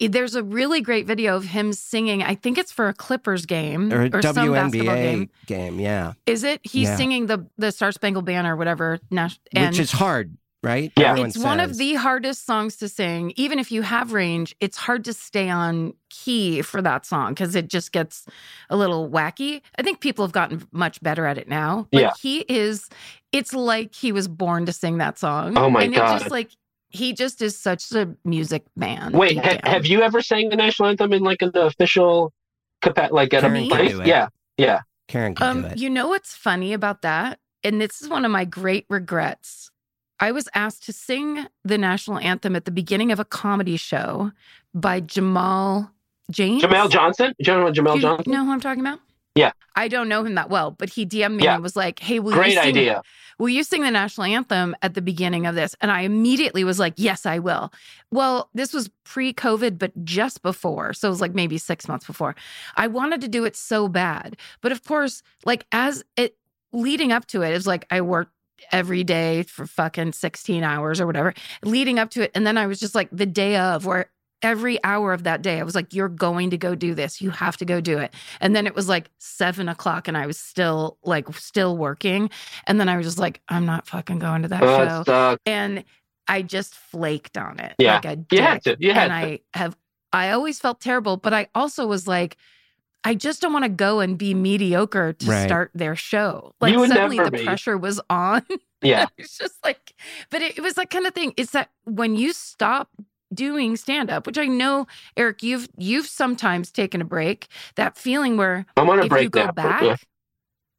There's a really great video of him singing. I think it's for a Clippers game Or a or, some basketball WNBA game. game. yeah. Is it? He's Yeah. singing the the Star Spangled Banner or whatever. And Which is hard, right? Yeah. Everyone it's one of the hardest songs to sing. Even if you have range, it's hard to stay on key for that song because it just gets a little wacky. I think people have gotten much better at it now. But Yeah. he is, it's like he was born to sing that song. Oh my and God. It's just like, he just is such a music man. Wait, ha- have you ever sang the national anthem in like an official capa- like at Karen a can place? Yeah, yeah. Karen can Um, do it. you know what's funny about that? And this is one of my great regrets. I was asked to sing the national anthem at the beginning of a comedy show by Jamal James. Jamal Johnson. Know Jamal You Johnson. know who I'm talking about? Yeah. I don't know him that well, but he DM'd me Yeah. and was like, "Hey, will Great you sing, idea. Will you sing the national anthem at the beginning of this?" And I immediately was like, "Yes, I will." Well, this was pre-COVID, but just before, so it was like maybe six months before. I wanted to do it so bad, but of course, like as it leading up to it, it was like I worked every day for fucking 16 hours or whatever leading up to it. And then i was just like the day of where every hour of that day i was like you're going to go do this. You have to go do it. And then it was like seven o'clock and i was still like still working. And then i was just like i'm not fucking going to that Oh, show. and i just flaked on it Yeah. like a You had to. You had and to. i have i always felt terrible but i also was like I just don't want to go and be mediocre to Right. start their show. Like suddenly the be. pressure was on. Yeah. it's just like, but it, it was that kind of thing. It's that when you stop doing stand up, which I know, Eric, you've you've sometimes taken a break. That feeling where I'm on a if break you go now. back,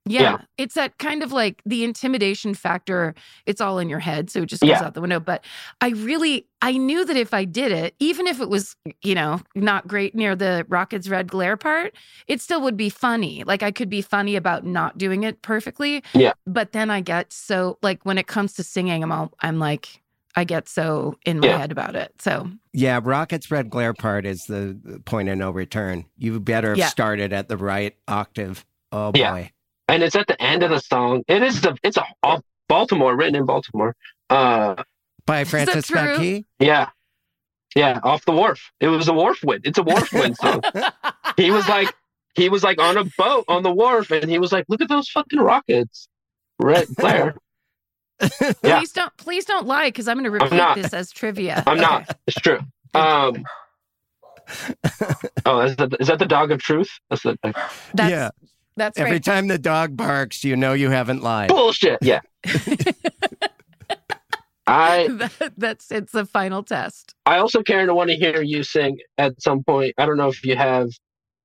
Yeah. yeah, Yeah. it's that kind of like the intimidation factor. It's all in your head, so it just goes Yeah. out the window. But I really, I knew that if I did it, even if it was, you know, not great near the Rockets red glare part, it still would be funny. Like I could be funny about not doing it perfectly. Yeah. But then I get so like when it comes to singing, I'm all, I'm like. I get so in my Yeah. head about it. So Yeah, Rocket's red glare part is the the point of no return. You better have Yeah. started at the right octave. Oh Yeah. boy. And it's at the end of the song. It is the. It's a all Baltimore written in Baltimore. Uh, By Francis true? McKee. yeah, yeah. Off the wharf. It was a wharf wind. It's a wharf wind song. he was like, he was like on a boat on the wharf, and he was like, "Look at those fucking rockets, red glare." Yeah. please don't please don't lie because I'm going to repeat not. this as trivia. I'm Okay. not. It's true. Um. Oh, is that, is that the dog of truth? That's the That's Yeah. That's Every right. time the dog barks, you know you haven't lied. bullshit. Yeah. I That- that's it's a final test. I also, Karen, I want to hear you sing at some point. I don't know if you have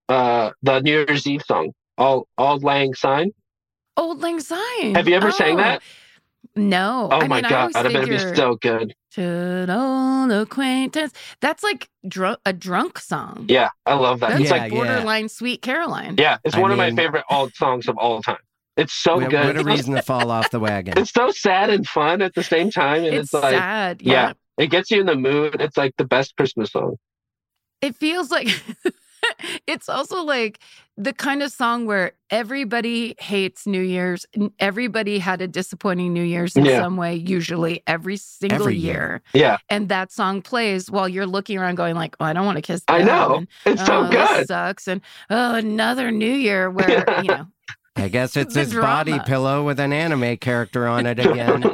uh the New Year's Eve song, "All Auld Lang Syne." Auld Lang Syne. Have you ever sang Oh, that? No. Oh I my mean, god, that'd be so good. "Should old acquaintance. That's like dr- a drunk song. Yeah, I love that. That's it's Yeah, like like borderline Sweet Caroline. yeah, it's I one of my favorite old songs of all time. It's so what, good. what a reason to fall off the wagon. It's so sad and fun at the same time, and It's, it's, like sad. yeah. yeah. it gets you in the mood. It's like the best Christmas song. it feels like it's also like the kind of song where everybody hates New Year's. Everybody had a disappointing New Year's in Yeah. some way, usually every single Every year. year. Yeah, And that song plays while you're looking around going like, oh, I don't want to kiss I know. and, it's so "Oh, This good. sucks. And oh, another New Year where, you know, I guess it's The his body pillow with an anime character on it again.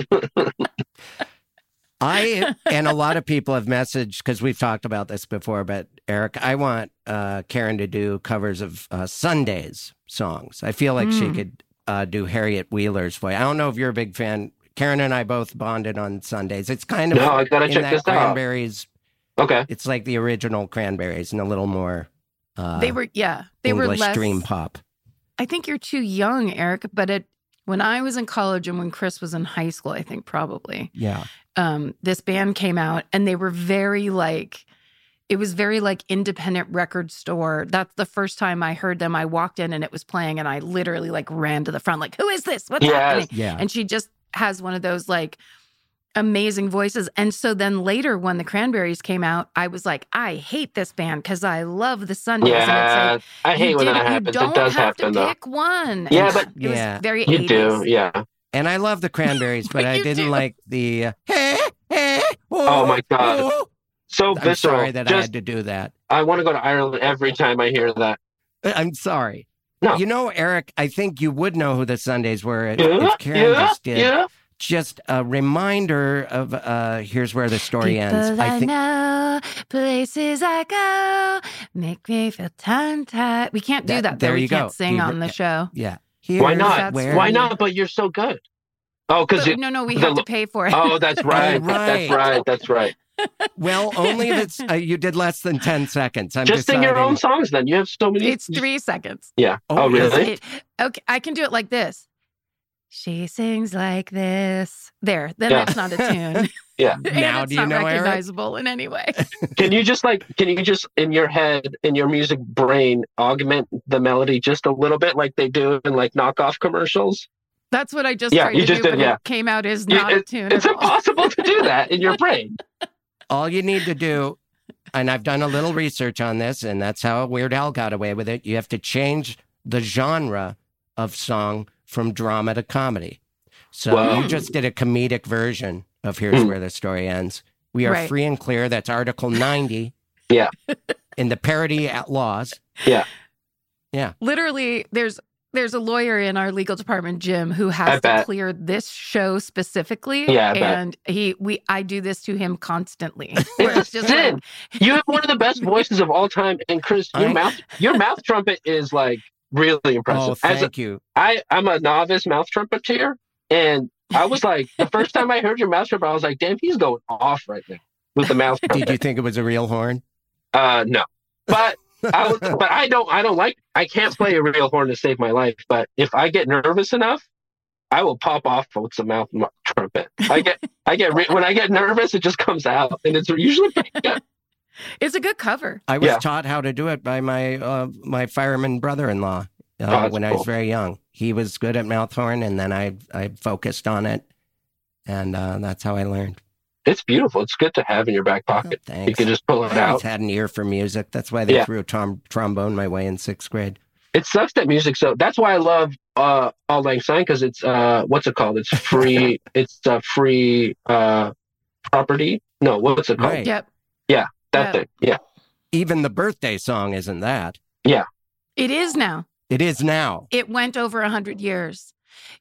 I and a lot of people have messaged because we've talked about this before, but Eric, I want uh, Karen to do covers of uh, Sundays songs. I feel like she Mm. could uh, do Harriet Wheeler's voice. I don't know if you're a big fan. Karen and I both bonded on Sundays. It's kind of No, I gotta in check that this out. Cranberries. Okay. It's like the original Cranberries and a little more. Uh, they were, yeah, they English were less. dream pop. I think you're too young, Eric, but it, when I was in college and when Chris was in high school, I think probably, Yeah, um, this band came out and they were very like, it was very like independent record store. That's the first time I heard them. I walked in and it was playing, and I literally like ran to the front, like, who is this? What's Yes. happening? yeah. And she just has one of those like amazing voices. And so then later, when the Cranberries came out, I was like, I hate this band because I love the Sundays. and it's Yeah, like, I hate you when that didn't- happens. You don't It does have happen to though. pick one. Yeah, And but- it was Yeah. very You 80s. do, yeah. And I love the Cranberries, but But I didn't do. like the. Uh, Oh my God. So I'm sorry that I had to do that. I want to go to Ireland every time I hear that. I'm sorry. No. You know, Eric, I think you would know who the Sundays were if, Yeah, if Karen yeah, just did. yeah. Just a reminder of uh here's where the story People ends. I, I think know, places I go, make me feel tongue tied. We can't do That- that. though. there we you can't go. sing You- on the show. yeah. Why not? Where- Why not? But you're so good. Oh, because no, no, we the have to pay for it. Oh, that's right. right. That's right. That's right. Well, only that's uh, you did less than 10 seconds. I'm Just sing your own songs then. You have so many. it's three seconds. Yeah. Oh, Oh, really? It- okay, I can do it like this. She sings like this. There, then Yeah. it's not a tune. Yeah. and Now it's do you not know, Eric? recognizable in any way. Can you just like, can you just in your head, in your music brain, augment the melody just a little bit like they do in like knockoff commercials? That's what I just Yeah, tried you to just do, did, but yeah. it came out as You- not a tune. It's at all. impossible to do that in your brain. All you need to do, and I've done a little research on this, and that's how Weird Al got away with it. You have to change the genre of song from drama to comedy. So Wow. you just did a comedic version of Here's Hmm. Where the Story Ends. We are Right. free and clear. That's Article 90. Yeah. In the parody at laws. Yeah. Yeah. Literally there's there's a lawyer in our legal department jim who has to clear this show specifically Yeah, I bet. and he we i do this to him constantly where It's a sin. like, You have one of the best voices of all time, and Chris, your I- mouth, your mouth trumpet is like really Oh, impressive. A, thank you. I, I'm a novice mouth trumpeter, and I was like, the first time I heard your mouth trumpet, I was like, damn, he's going off right now with the mouth trumpet. Did you think it was a real horn? Uh, no, but I was, but I don't, I don't like, I can't play a real horn to save my life. But if I get nervous enough, I will pop off with some mouth trumpet. I get, I get, re- when I get nervous, it just comes out, and it's usually pretty good. It's a good cover I was Yeah. taught how to do it by my uh, my fireman brother-in-law uh, Oh, that's when I was very young. He was good at mouth horn, and then I I focused on it, and uh, that's how I learned. It's beautiful. It's good to have in your back Oh, pocket. You can just pull it I always out. had an ear for music. That's why they Yeah. threw a tom- trombone my way in sixth grade. It sucks that music. So that's why I love uh Auld Lang Syne because it's uh what's it called? It's free. it's a free uh property. No, what's it called? Right. yep That Yeah. Oh. thing. Yeah. Even the birthday song isn't that. Yeah. It is now It is now. it went over a 100 years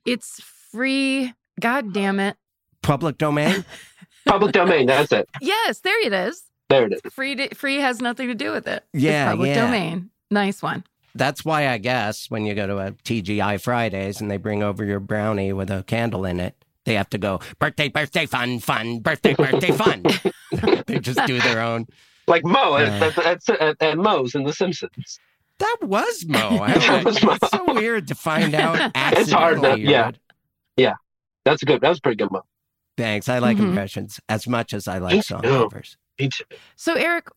it's free god damn it Public domain. Public domain. That's it. yes there it is There it is. free to, free has nothing to do with it Yeah, it's public yeah. domain nice one That's why I guess when you go to a TGI Fridays and they bring over your brownie with a candle in it, they have to go birthday, birthday, fun, fun, birthday, birthday, fun. they just do their own. Like Moe uh, Yeah. at, at, at, at Moe's in The Simpsons. That was Moe. I, That was Moe. It's so weird to find out. It's hard, accidentally though. Yeah. That's good. That was pretty good moment. Thanks. I like Mhm. impressions as much as I Me like song too. covers. Me too. So, Eric,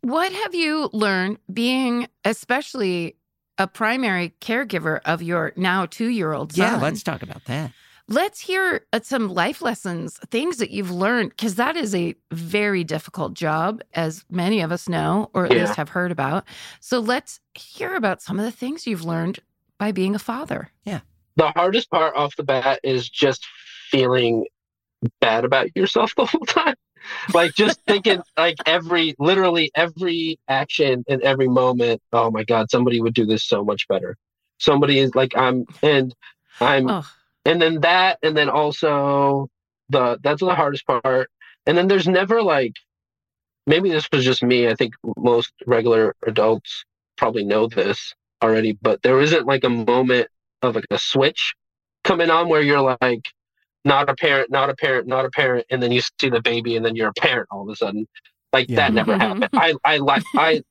what have you learned being especially a primary caregiver of your now two year old son? Yeah, let's talk about that. Let's hear uh, some life lessons, things that you've learned, because that is a very difficult job, as many of us know, or at Yeah. least have heard about. So let's hear about some of the things you've learned by being a father. Yeah. The hardest part off the bat is just feeling bad about yourself the whole time. Like just thinking like every literally every action and every moment, oh my God, somebody would do this so much better. Somebody is like I'm and I'm Oh, and then that and then also the that's the hardest part. And then there's never like maybe this was just me i think most regular adults probably know this already but there isn't like a moment of like a switch coming on where you're like not a parent not a parent not a parent and then you see the baby and then you're a parent all of a sudden. Like Yeah. that never happened. Mm-hmm. I i like i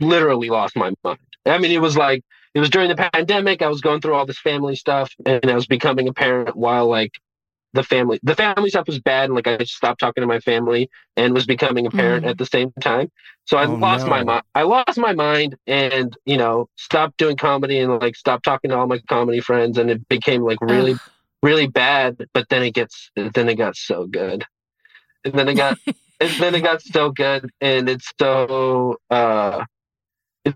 literally lost my mind. I mean it was like it was during the pandemic. I was going through all this family stuff and I was becoming a parent while like the family the family stuff was bad and like I stopped talking to my family and was becoming a parent Mm. at the same time. So I Oh, lost my mind. I lost my mind and you know stopped doing comedy and like stopped talking to all my comedy friends and it became like really ugh. really bad. But then it gets then it got so good. And then it got and then it got so good and it's so uh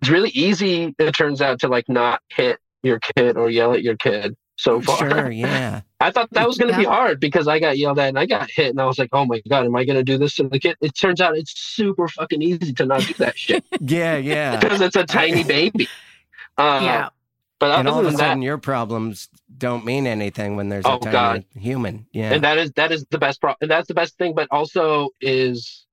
it's really easy it turns out to like not hit your kid or yell at your kid so far Sure, yeah. i thought that was going to be hard because i got yelled at and i got hit and i was like oh my god am i going to do this to the kid it turns out it's super fucking easy to not do that shit Yeah, yeah. because it's a tiny baby uh, yeah. but And all of a sudden, that your problems don't mean anything when there's Oh, a tiny God. human. Yeah. and that is that is the best pro- and that's the best thing but also is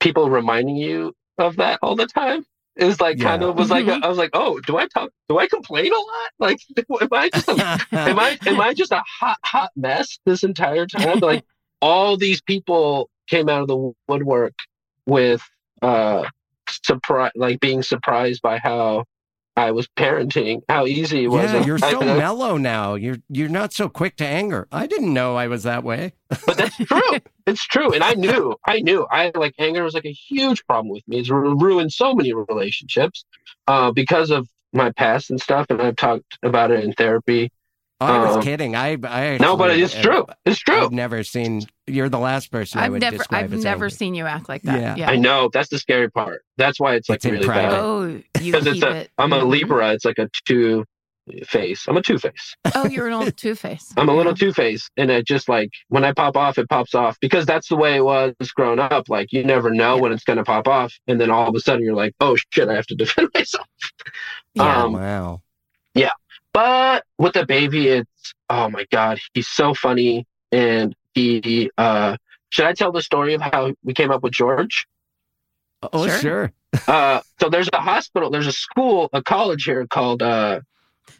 people reminding you of that all the time is like kind of was like Mhm. I was like oh do I talk do I complain a lot? Like am I just a, am I am I just a hot hot mess this entire time? Like all these people came out of the woodwork with uh surprise like being surprised by how I was parenting how easy it was yeah, you're so mellow now. You're you're not so quick to anger. I didn't know I was that way. but that's true. it's true, and I knew, I knew, I like anger was like a huge problem with me. It's ruined so many relationships uh, because of my past and stuff, and I've talked about it in therapy. I was Um, kidding. I I no, but it's true. It's true. I've never seen. You're the last person I I've would never describe I've as never angry. seen you act like that. Yeah. Yeah. I know that's the scary part. That's why it's like It's really bad. Oh, you Because it's keep a, it. I'm a Mhm. Libra. It's like a two face. I'm a two face. Oh, you're an old two face. I'm a little two face, and it just like when I pop off, it pops off because that's the way it was growing up. Like you never know Yeah. when it's gonna pop off, and then all of a sudden you're like, oh shit, I have to defend myself. Yeah. Um, wow. But with the baby, it's oh my god, he's so funny, and he. uh Should I tell the story of how we came up with George? Oh Sure. sure. Uh, so there's a hospital, there's a school, a college here called. uh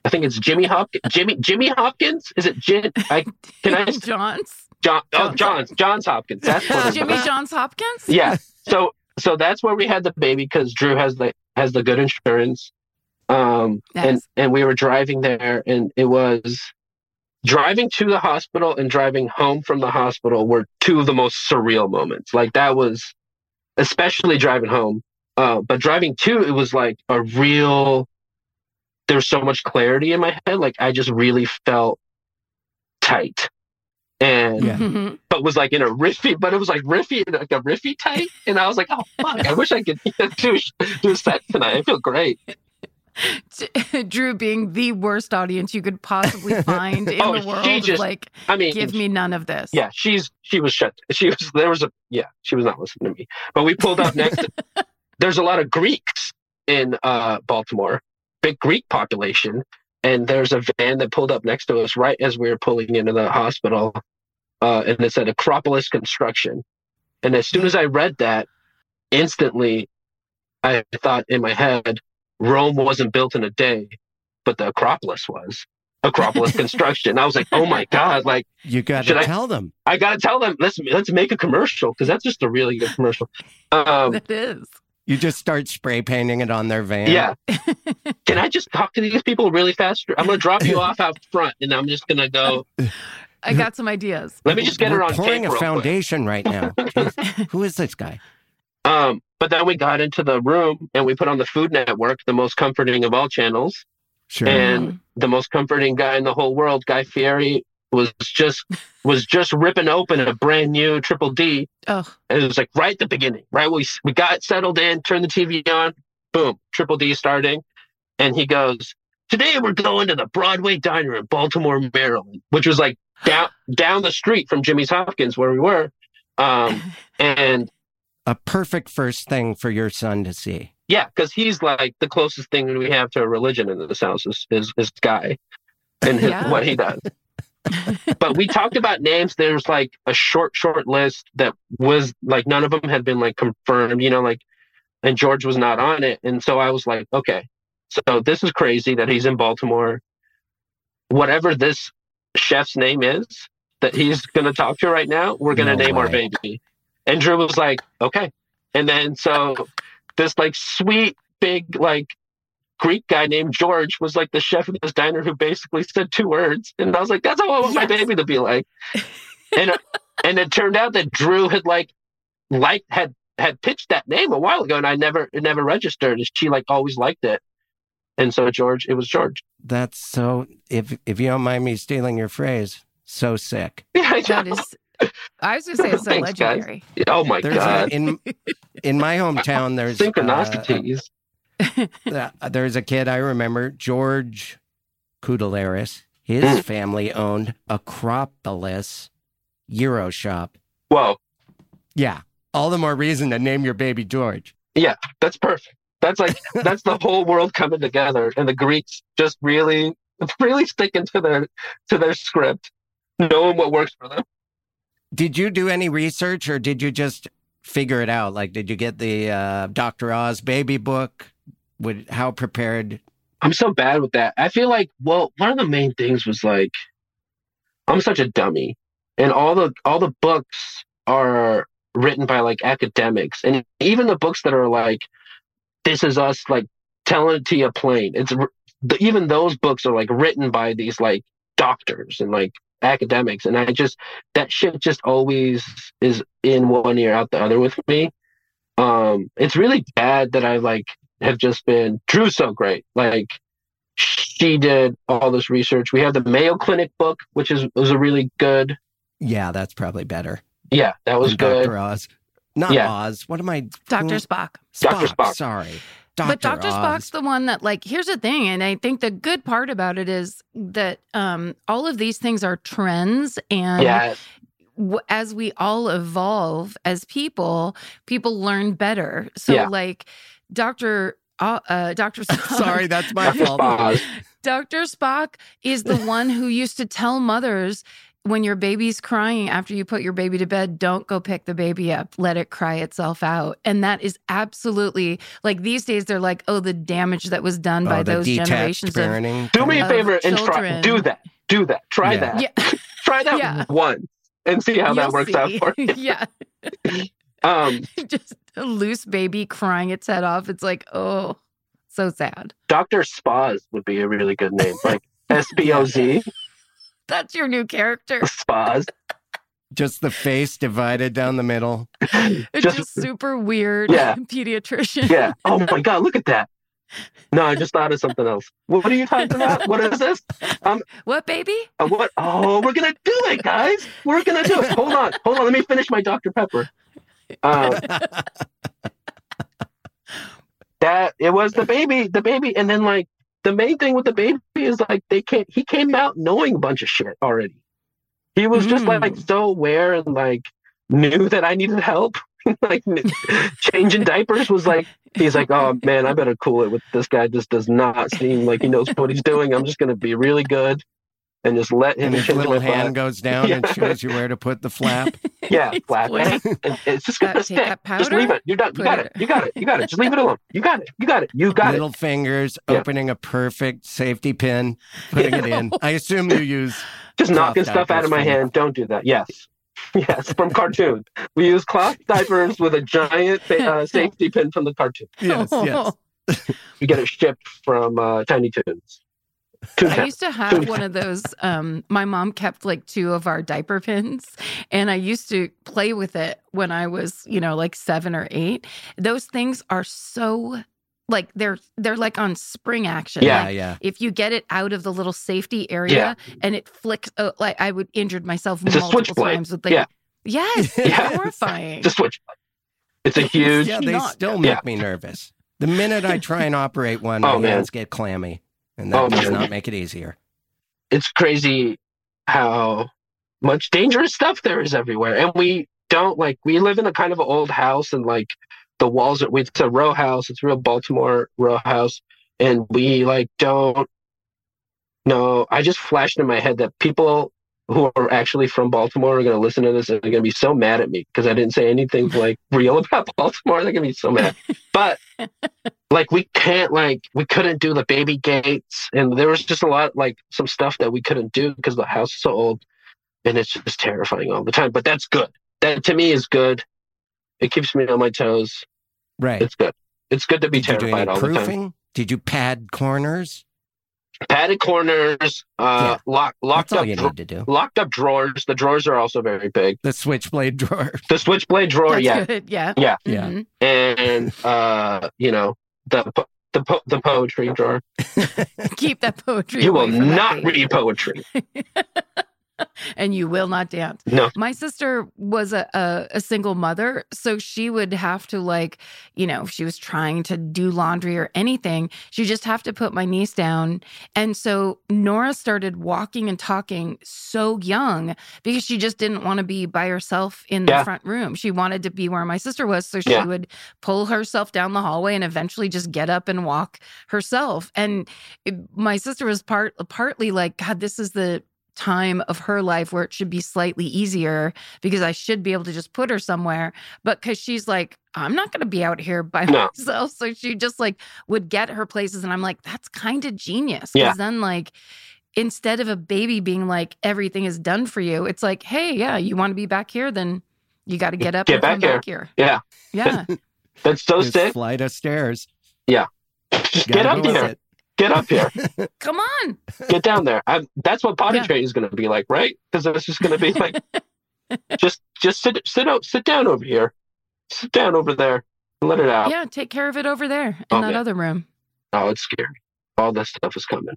I think it's Jimmy Hopkins. Jimmy Jimmy Hopkins. Is it Jim? I can I Johns. John? Oh, Johns. Johns Johns Hopkins. That's what Jimmy was. Johns Hopkins? yeah so so that's where we had the baby because drew has the has the good insurance um and and we were driving there and it was driving to the hospital and driving home from the hospital were two of the most surreal moments like that was especially driving home uh but driving to it was like a real there was so much clarity in my head like i just really felt tight and Yeah. Mhm. but was like in a riffy, but it was like riffy, like a riffy type. And I was like, oh fuck, I wish I could do do a set tonight. I feel great. Drew being the worst audience you could possibly find in Oh, the world. she just- like, I mean, give me none of this. yeah, she's she was shut. She was there was a yeah, she was not listening to me. But we pulled up next. to, there's a lot of Greeks in uh, Baltimore, big Greek population, and there's a van that pulled up next to us right as we were pulling into the hospital, uh, and it said Acropolis Construction. And as soon as I read that, instantly, I thought in my head, Rome wasn't built in a day, but the Acropolis was. Acropolis Construction. I was like, oh my god! Like You got Should to I- tell them. I gotta tell them let's let's make a commercial because that's just a really good commercial. Um, It is. You just start spray painting it on their van. yeah. Can I just talk to these people really fast? I'm gonna drop you off out front, and I'm just gonna go. I got some ideas. Let me just get We're her on pouring tape a real quick. foundation right now. Who is this guy? Um, but then we got into the room and we put on the Food Network, the most comforting of all channels, Sure. and the most comforting guy in the whole world, Guy Fieri, was just was just ripping open a brand new Triple D. Oh, And it was like right at the beginning, right? We we got settled in, turned the TV on, boom, Triple D starting, and he goes, "Today we're going to the Broadway Diner in Baltimore, Maryland," which was like down down the street from Jimmy's Hopkins where we were. Um, and a perfect first thing for your son to see. Yeah, because he's like the closest thing we have to a religion in this house is is, is Guy and his, Yeah. what he does. but we talked about names. There's like a short, short list that was like none of them had been like confirmed, you know, like, and George was not on it. And so I was like, okay, so this is crazy that he's in Baltimore. Whatever this chef's name is that he's going to talk to right now, we're going to No name our baby. And Drew was like, okay. And then so this like sweet, big, like Greek guy named George was like the chef of this diner who basically said two words. And I was like, that's how I want my baby to be like. and and it turned out that Drew had like like had had pitched that name a while ago and I never it never registered. She like always liked it. And so George, it was George. That's so. If if you don't mind me stealing your phrase, so sick. Yeah, I know. is. I was going to say it's so Thanks, guys. legendary. Oh my There's a, god. in in my hometown. There's uh, Synchronicities. uh, there's a kid I remember, George Kudalaris. His Mm. family owned Acropolis Euro Shop. Whoa. Yeah, all the more reason to name your baby George. Yeah, that's perfect. That's like that's the whole world coming together, and the Greeks just really, really sticking to their to their script, knowing what works for them. Did you do any research, or did you just figure it out? Like, did you get the uh, Dr. Oz baby book? Would how prepared? I'm so bad with that. I feel like well, one of the main things was like I'm such a dummy, and all the all the books are written by like academics, and even the books that are like this is us like telling it to you plain. It's even those books are like written by these like doctors and like academics, and I just that shit just always is in one ear out the other with me. Um, it's really bad that I like have just been drew so great. Like she did all this research. We have the Mayo Clinic book, which is was a really good. Yeah, that's probably better. Yeah, that was than good. Dr. Oz. Not Yeah. Oz. What am I? Dr. who- Spock. Dr. Spock. Sorry. Dr. But Dr. Oz. Spock's the one that like here's the thing and I think the good part about it is that um all of these things are trends and Yeah, w- as we all evolve as people, people learn better. So Yeah. like Dr. Uh, uh, Dr. Spock, Sorry, that's my fault. Dr. Spock is the one who used to tell mothers when your baby's crying after you put your baby to bed, don't go pick the baby up. Let it cry itself out. And that is absolutely like these days they're like, oh, the damage that was done by Oh, the those detached generations of. Do me a favor and try do that. Do that. Try Yeah. that. Yeah. Try that Yeah. once and see how that You'll works out for you. yeah. Um, Just a loose baby crying its head off. It's like, oh, so sad. Dr. Spaz would be a really good name, like S P O Z That's your new character. Spaz. Just the face divided down the middle. It's Just- just, super weird Yeah. pediatrician. Yeah. Oh my God, look at that. No, I just thought of something else. What are you talking about? What is this? Um, What baby? Uh, what? Oh, we're gonna do it, guys. We're gonna do it. Hold on, hold on. Let me finish my Dr Pepper. Um, that it was the baby, the baby, and then like the main thing with the baby is like they can't He came out knowing a bunch of shit already. He was just like, Mm. so aware and like knew that I needed help. like changing diapers was like he's like, oh man, I better cool it with this guy. Just does not seem like he knows what he's doing. I'm just gonna be really good and just let him And his little hand flap. goes down and shows you where to put the flap. Yeah, flap. pointing. And it's just Uh, gonna take stick. that Just leave it. You're done. You got it- it. You got it. You got it. Just leave it alone. You got it. You got it. You got it. little fingers Yeah. opening a perfect safety pin, putting it in. I assume you use Just knocking stuff out of my hand. Don't do that. Yes. Yes, from cartoon. We use cloth diapers with a giant uh, safety pin from the cartoon. yes, yes. We get it shipped from uh, Tiny Toons. Two I used to have one of those. Um, my mom kept like two of our diaper pins, and I used to play with it when I was, you know, like seven or eight. Those things are so like they're they're like on spring action. Yeah. Like, yeah. if you get it out of the little safety area and it flicks, uh, like I would injured myself It's a multiple switchblade. times with like, Yeah. yes, Yeah. it's horrifying. The switch. It's a huge. Yeah, they not- still make Yeah. me nervous. The minute I try and operate one, Oh, my man. hands get clammy, and that Oh, does man. not make it easier. it's crazy how much dangerous stuff there is everywhere. And we don't like we live in a kind of an old house and like the walls are it's a row house, it's a real Baltimore row house. And we like don't No, I just flashed in my head that people who are actually from Baltimore are gonna listen to this and they're gonna be so mad at me because I didn't say anything like real about Baltimore. They're gonna be so mad. But like we can't like we couldn't do the baby gates and there was just a lot like some stuff that we couldn't do because the house is so old and it's just terrifying all the time but that's good that to me is good it keeps me on my toes Right. it's good it's good to be Did you do terrified any all the time proofing? Did you pad corners? Padded corners uh lock, locked That's all up you dra- need to do. locked up drawers the drawers are also very big The switchblade drawer. the switchblade drawer That's yeah good. Yeah. Yeah. Yeah. Mhm. and uh you know the the, po- the poetry drawer Keep that poetry. you will away from that not read poetry and you will not dance. No. My sister was a, a, a single mother, so she would have to like, you know, if she was trying to do laundry or anything, she just have to put my niece down. And so Nora started walking and talking so young because she just didn't want to be by herself in the Yeah. front room. She wanted to be where my sister was, so she Yeah. would pull herself down the hallway and eventually just get up and walk herself. And it, my sister was part partly like, God, this is the time of her life where it should be slightly easier because I should be able to just put her somewhere. But because she's like, I'm not going to be out here by No. myself. So she just like would get her places. And I'm like, that's kind of genius. Because Yeah. then, like, instead of a baby being like, everything is done for you, it's like, hey, yeah, you want to be back here? Then you got to get up Get and come back back here. yeah Yeah. that's so This sick flight of stairs. Yeah. Just get up go with here it. Get up here come on. get down there. i that's what potty Yeah. training is going to be like, right? Because it's just going to be like, just just sit sit out, sit down over here, sit down over there, and let it out. Yeah. Take care of it over there in Oh, that man. other room. Oh, it's scary. All that stuff is coming,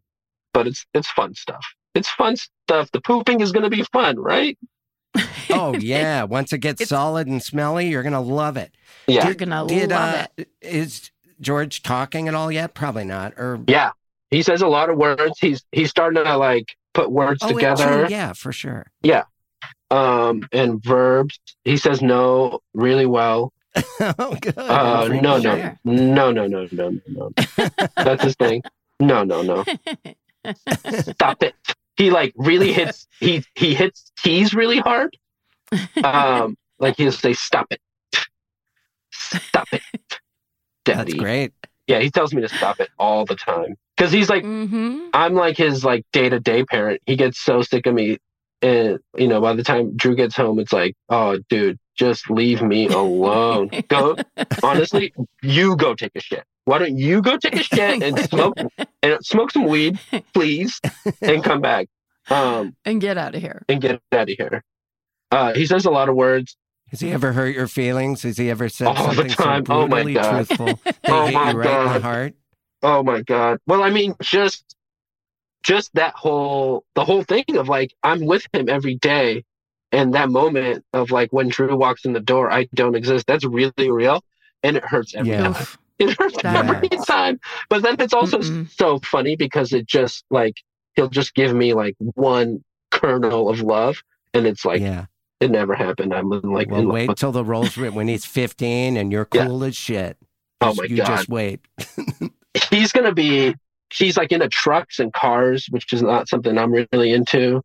but it's it's fun stuff. It's fun stuff. The pooping is going to be fun, right? Oh yeah. Once it gets It's- solid and smelly, you're gonna love it. Yeah, You're going to Did love uh, it. is George talking at all yet? Probably not. Or yeah. He says a lot of words. He's he's starting to like put words oh, together. yeah, for sure. Yeah, um, and verbs. He says no really well. oh, good. Uh, no, no, Sure. no, no, no, no, no, no. That's his thing. No, no, no. Stop it. He like really hits. He he hits T's really hard. Um, like he'll say, "Stop it, stop it." That's Daddy. great. Yeah, he tells me to stop it all the time because he's like, hmm I'm like his like day to day parent. He gets so sick of me, and you know, by the time Drew gets home, it's like, oh, dude, just leave me alone. go, honestly, you go take a shit. Why don't you go take a shit and smoke and smoke some weed, please, and come back, um, and get out of here. and get out of here. Uh, he says a lot of words. Has he ever hurt your feelings? Has he ever said All the something time. so Oh, my brutally God. truthful that Oh, hit my you right in the God. heart? Oh my god. Well, I mean, just just that whole the whole thing of like I'm with him every day, and that moment of like when Drew walks in the door, I don't exist. That's really real, and it hurts every Yeah. time. It hurts That every hurts. time. But then it's also Mm-mm. so funny because it just like he'll just give me like one kernel of love, and it's like yeah. It never happened. I'm like, Well, in wait with- till the roles written when he's 15 and you're Yeah. cool as shit. Oh Just- my you God. just wait. he's gonna be he's like into trucks and cars which is not something i'm really into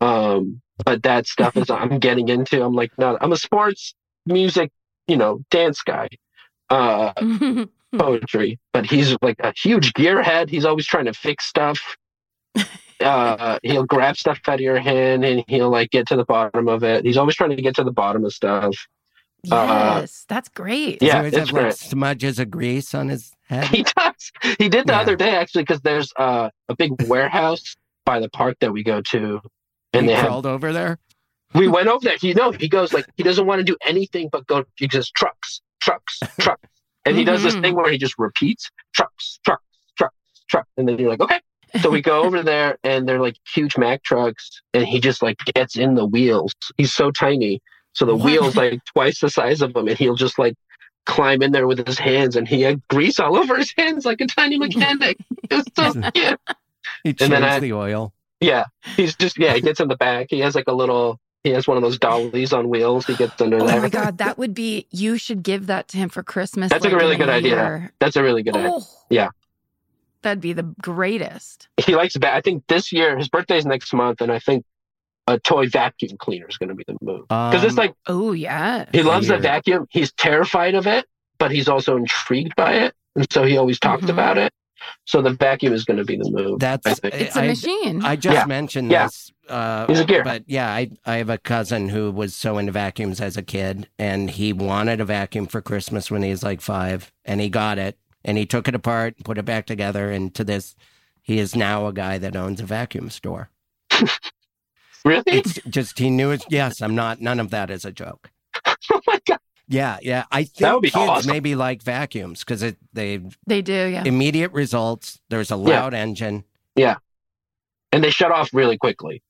um but that stuff is i'm getting into i'm like no i'm a sports music you know dance guy uh poetry but he's like a huge gearhead he's always trying to fix stuff uh he'll grab stuff out of your hand and he'll like get to the bottom of it he's always trying to get to the bottom of stuff Uh, yes, that's great. Yeah, he it's have like great. smudges of grease on his head? He does. He did the Yeah. other day actually because there's uh, a big warehouse by the park that we go to, and he they have crawled over there. we went over there. You know, he goes like he doesn't want to do anything but go. He says trucks, trucks, trucks, and he does this Mhm. thing where he just repeats trucks, trucks, trucks, trucks, and then you're like, okay. So we go over there, and they're like huge Mack trucks, and he just like gets in the wheels. He's so tiny, so the What? wheels like twice the size of him, and he'll just like climb in there with his hands, and he had grease all over his hands like a tiny mechanic. It was so cute. He And then changed I- the oil. Yeah, he's just yeah. He gets in the back. He has like a little. He has one of those dollies on wheels. He gets under Oh there. Oh my god, that would be. You should give that to him for Christmas. That's like a really in good idea. year. That's a really good idea. Oh, Yeah. That'd be the greatest. He likes that. I think this year his birthday's next month, and I think a toy vacuum cleaner is going to be the move because it's Um, like Oh yeah. he loves the vacuum. He's terrified of it, but he's also intrigued by it, and so he always talks Mhm. about it. So the vacuum is going to be the move. That's think. It's a I- machine. I just Yeah. mentioned Yeah. this. Uh, He's a gear. But yeah, I, I have a cousin who was so into vacuums as a kid, and he wanted a vacuum for Christmas when he was like five, and he got it, and he took it apart, put it back together, and to this, he is now a guy that owns a vacuum store. really? It's just he knew it. Yes, I'm not. None of that is a joke. oh my god! Yeah, yeah. I think kids awesome. maybe like vacuums because it they they do. Yeah. immediate results. There's a loud engine. Yeah. And they shut off really quickly.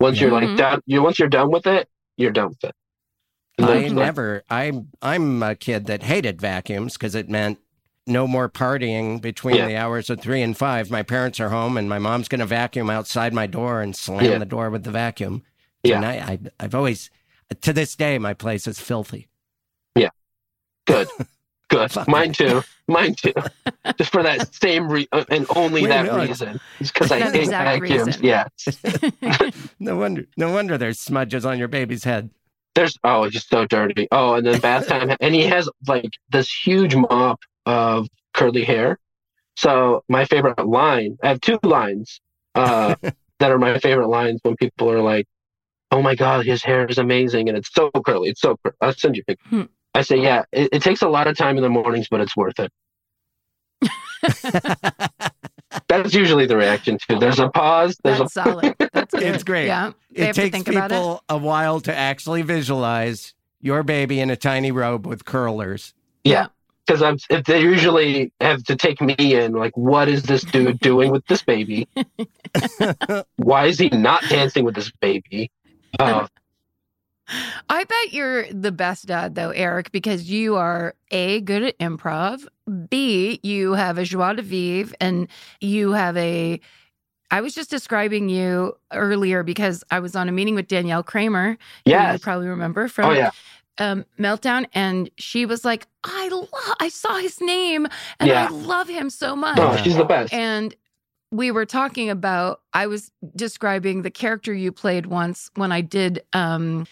Once you're like Mhm. done, you once you're done with it, you're done with it. I it's like- never. I'm I'm a kid that hated vacuums because it meant no more partying between Yeah. the hours of three and five. My parents are home, and my mom's going to vacuum outside my door and slam Yeah. the door with the vacuum. Yeah. And I, I I've always to this day my place is filthy. Yeah. Good. Good. Mine too. Mine too. Just for that same re- uh, and only Wait, that no, reason. It's because I hate exact vacuums. reason. Yes. No wonder. No wonder there's smudges on your baby's head. There's oh, it's just so dirty. Oh, and then bath time, and he has like this huge mop of curly hair. So my favorite line, I have two lines uh, that are my favorite lines when people are like, "Oh my god, his hair is amazing," and it's so curly. It's so. Cur-. I'll send you a picture. Hmm. I say, yeah, it, it takes a lot of time in the mornings, but it's worth it. That's usually the reaction too. There's a pause. There's That's a solid. That's good. It's great. Yeah. They it takes think about it. people a while to actually visualize your baby in a tiny robe with curlers. Yeah. Because I'm if they usually have to take me in like what is this dude doing with this baby? Why is he not dancing with this baby? Uh, I bet you're the best dad though, Eric, because you are A, good at improv, B, you have a joie de vivre, and you have a I was just describing you earlier because I was on a meeting with Danielle Kramer, Yeah, you probably remember from oh yeah um, Meltdown, and she was like, "I love, I saw his name, and Yeah. I love him so much." oh she's the best And we were talking about, I was describing the character you played once when I did um,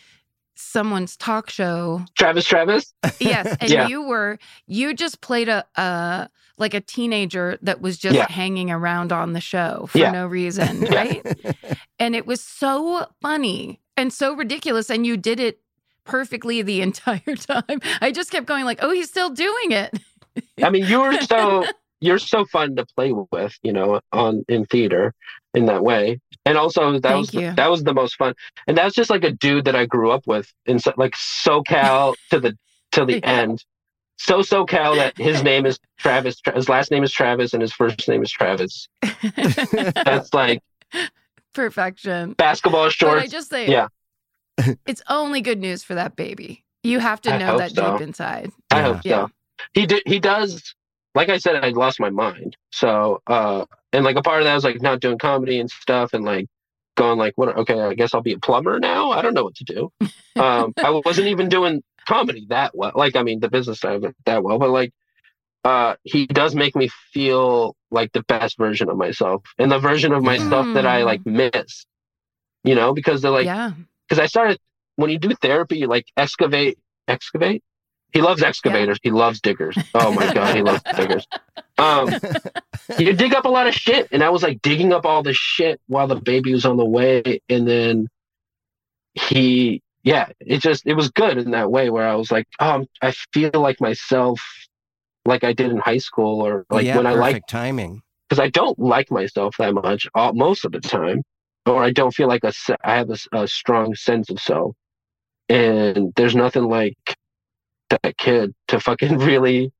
someone's talk show. travis travis Yes. And Yeah. you were, you just played a, a, like a teenager that was just Yeah. hanging around on the show for no reason. Right. and it was so funny and so ridiculous. And you did it perfectly the entire time. I just kept going like, oh, he's still doing it. i mean you're so you're so fun to play with you know on in theater in that way and also that Thank was you. that was the most fun and that's just like a dude that i grew up with in so, like socal to the to the Yeah. end so SoCal that his name is Travis. His last name is Travis, and his first name is Travis. That's like Perfection. basketball But I just say, Yeah. it's only good news for that baby. You have to know that so. deep inside. I Yeah. hope Yeah. so. He did. He does. Like I said, I lost my mind. So, uh, and like a part of that was like not doing comedy and stuff, and like going like, what? Okay, I guess I'll be a plumber now. I don't know what to do. Um, I wasn't even doing comedy that well. Like, I mean, the business side of it that well, but like, uh, he does make me feel like the best version of myself and the version of myself that I Mm. like miss. You know, because they're like, yeah. Because I started when you do therapy, you like excavate, excavate. He loves excavators. He loves diggers. Oh my god, he loves diggers. Um, you dig up a lot of shit, and I was like digging up all the shit while the baby was on the way, and then he, yeah, it just it was good in that way where I was like, um, I feel like myself like I did in high school or like yeah, when I like timing. because I don't like myself that much all, most of the time, or I don't feel like a se- I have a, s- a strong sense of self. And there's nothing like that kid to fucking really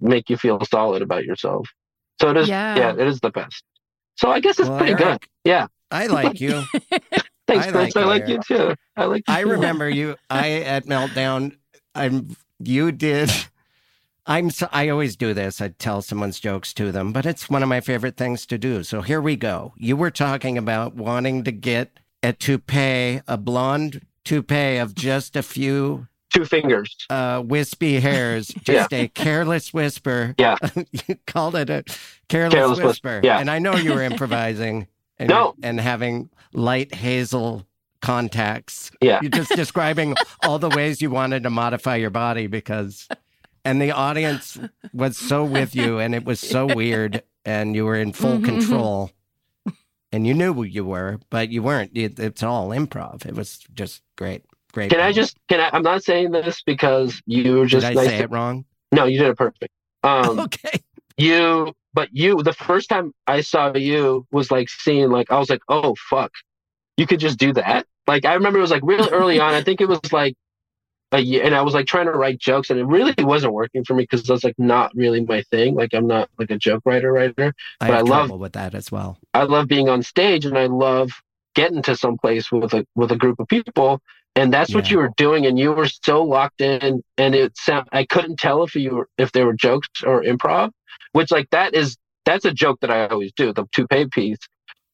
make you feel solid about yourself. So it is, Yeah. yeah, it is the best. So I guess it's Well, pretty good. Yeah. I like you. Thanks, I Chris. like I like you Eric. too. I like. You I too. remember you. I at meltdown. I'm. You did. I'm. So, I always do this. I tell someone's jokes to them, but it's one of my favorite things to do. So here we go. You were talking about wanting to get a toupee, a blonde toupee of just a few two fingers. uh, wispy hairs, just a careless whisper. Yeah. you called it a careless, Careless whis- whisper. yeah. And I know you were improvising and, No. and having light hazel contacts. Yeah. You're just describing all the ways you wanted to modify your body because, and the audience was so with you and it was so weird and you were in full Mhm. control. And you knew who you were, but you weren't. It, it's all improv. It was just great. Great. Can I just? Can I? I'm not saying this because you were Did just I nice. say to- it wrong? no, you did it perfect. Um, okay. you but you the first time i saw you was like seeing like i was like oh fuck you could just do that like i remember it was like really early on i think it was like a year and i was like trying to write jokes and it really wasn't working for me because that's like not really my thing like i'm not like a joke writer writer I But have I love- with that as well. i love being on stage and i love getting to some place with a with a group of people and that's what you were doing and you were so locked in and it sound i couldn't tell if you were if they were jokes or improv which like that is that's a joke that i always do the toupee piece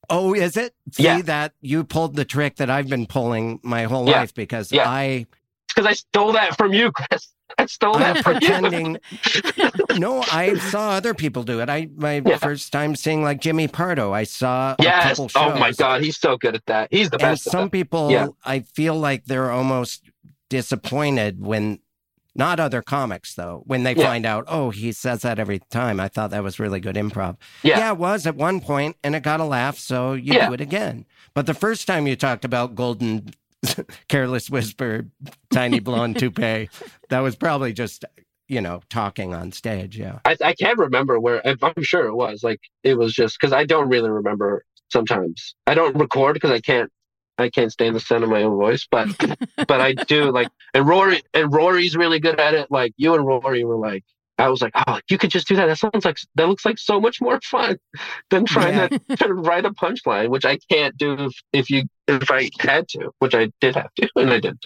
Oh, is it? See Yeah. that you pulled the trick that I've been pulling my whole Yeah. life because Yeah. I because i stole that from you chris i stole that I'm from you pretending. no, I saw other people do it. I my Yeah. first time seeing like Jimmy Pardo. I saw a yes couple shows. oh my god he's so good at that he's the And best at some people, Yeah. I feel like they're almost disappointed when. Not other comics though. When they Yeah. find out, oh, he says that every time. I thought that was really good improv. Yeah. it was at one point, and it got a laugh, so you Yeah. do it again. But the first time you talked about golden, careless whisper, tiny blonde toupee, that was probably just you know talking on stage. Yeah, I, I can't remember where I'm sure it was like it was just because I don't really remember sometimes I don't record because I can't I can't stand the sound of my own voice but but I do like and Rory and Rory's really good at it like you and Rory were like I was like oh you could just do that that sounds like that looks like so much more fun than trying to, to write a punchline which I can't do if, if you if I had to which I did have to and I did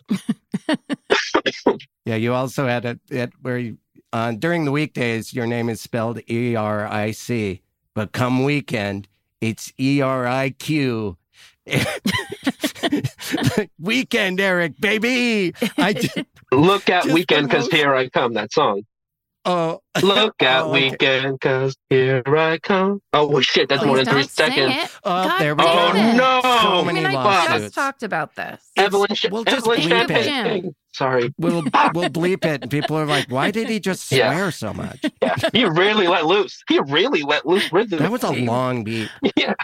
yeah. You also had it it where you, uh, during the weekdays your name is spelled E R I C, but come weekend it's E R I Q. weekend, Eric, baby. I just, look at weekend because here I come that song oh, Look out, Oh, okay. weekend, cause here I come. Oh well, shit, that's Please more than three seconds. it. Oh, God there we Oh damn it. no! So I many mean, I just talked about this. Evelyn, We'll just Evelyn bleep Champagne. it. Sorry. We'll we'll bleep it, and people are like, "Why did he just Yeah. swear so much?" Yeah, he really let loose. He really let loose. Rhythm. That was a long beat. Yeah.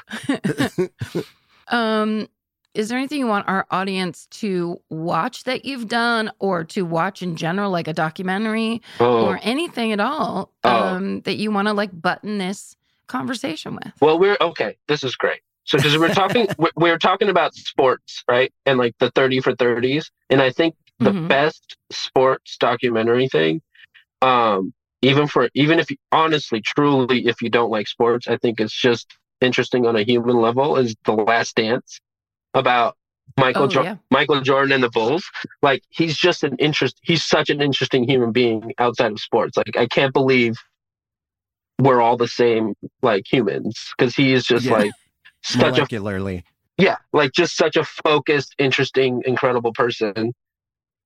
Um, is there anything you want our audience to watch that you've done or to watch in general, like a documentary Oh. or anything at all, Oh. um, that you want to like button this conversation with? Well, we're okay. This is great. So, because we're talking, we're, we're talking about sports, right? And like the thirty for thirties, and I think the Mhm. best sports documentary thing, um, even for even if you, honestly, truly, if you don't like sports, I think it's just interesting on a human level. Is the Last Dance about Michael Oh, Jo- yeah. Michael Jordan and the Bulls? Like he's just an interest. He's such an interesting human being outside of sports. Like I can't believe we're all the same like humans because he is just Yeah. like such a Molecularly, yeah like just such a focused interesting incredible person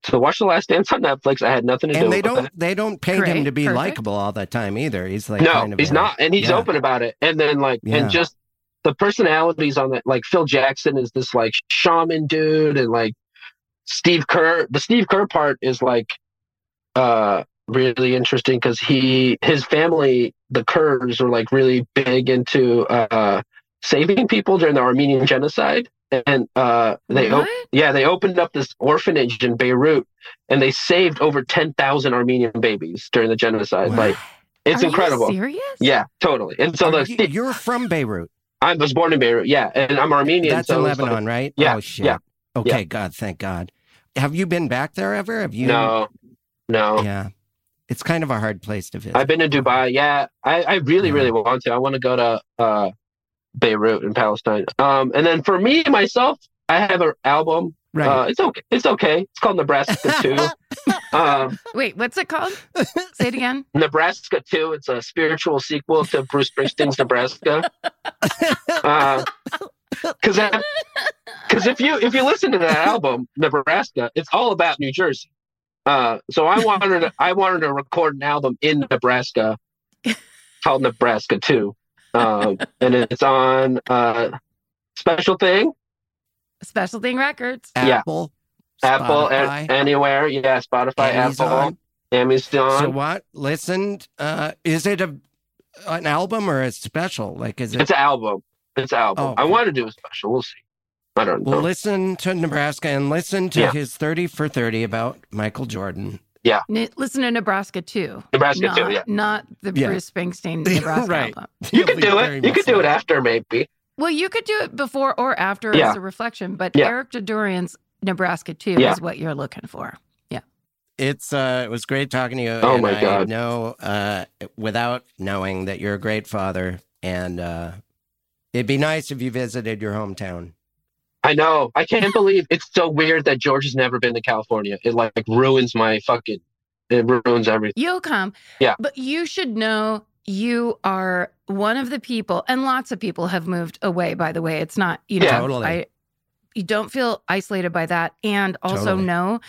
so watch the last dance on netflix i had nothing to do and they with don't that. they don't paint him to be likable all the time either. He's like no kind of he's a- not and he's yeah. open about it and then like Yeah. and just the personalities on that like phil jackson is this like shaman dude and like steve kerr the steve kerr part is like uh really interesting because he his family the kerrs were like really big into uh saving people during the armenian genocide and uh, they op- yeah they opened up this orphanage in Beirut, and they saved over ten thousand Armenian babies during the genocide. Wow. Like it's Are incredible. You serious? Yeah, totally. And so Are the you, you're from Beirut. I was born in Beirut. Yeah, and I'm Armenian. That's so in it's like- Lebanon, right? Yeah, Oh shit. yeah, Okay, God, thank God. Have you been back there ever? Have you? no, no. Yeah. It's kind of a hard place to visit. I've been to Dubai. Yeah, I, I really, Yeah. really want to. I want to go to uh, Beirut in Palestine. Um, and then for me myself, I have an album. Right. Uh, it's okay. It's okay. It's called Nebraska Two. um, Wait, what's it called? Say it again. Nebraska Two. It's a spiritual sequel to Bruce Springsteen's Nebraska. Because because if you if you listen to that album Nebraska, it's all about New Jersey. Uh, so I wanted to, I wanted to record an album in Nebraska called Nebraska Two, um, and it's on uh, Special Thing, Special Thing Records. yeah. Apple. Apple, and anywhere, yeah, Spotify, Amazon. Apple, Amazon. So what? Listen, uh, is it a an album or a special? Like, is it? it's an album. It's an album. Oh, I want to do a special. We'll see. I don't know. Listen to Nebraska and listen to Yeah. his 30 for 30 about Michael Jordan. N- listen to Nebraska too. Nebraska not, Two, yeah. Not the Yeah. Bruce Springsteen Nebraska Right. album. You He'll could do it. You could do it after, maybe. Well, you could do it before or after Yeah. as a reflection, but Yeah. Eric Dadourian's Nebraska too Yeah. is what you're looking for. Yeah. It's uh, it was great talking to you. Oh, and my I God. know uh, without knowing that you're a great father, and uh, it'd be nice if you visited your hometown. I know. I can't believe it's so weird that George has never been to California. It like ruins my fucking. It ruins everything. You'll come. Yeah. But you should know you are one of the people, and lots of people have moved away, by the way. It's not, you know, Yeah. Totally. I, you don't feel isolated by that. And also Totally. know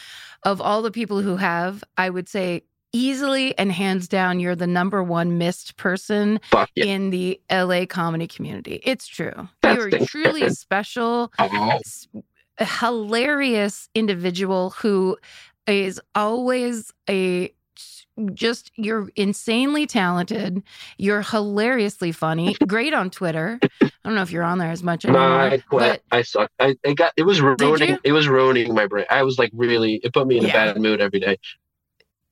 of all the people who have, I would say easily and hands down, you're the number one missed person yeah. in the LA comedy community. It's true. That's You're the- truly special, uh-huh. s- a hilarious individual who is always a just you're insanely talented. You're hilariously funny. Great on Twitter. I don't know if you're on there as much no, anymore. I quit. I suck. I it got. It was ruining. It was ruining my brain. I was like really. It put me in a bad mood every day.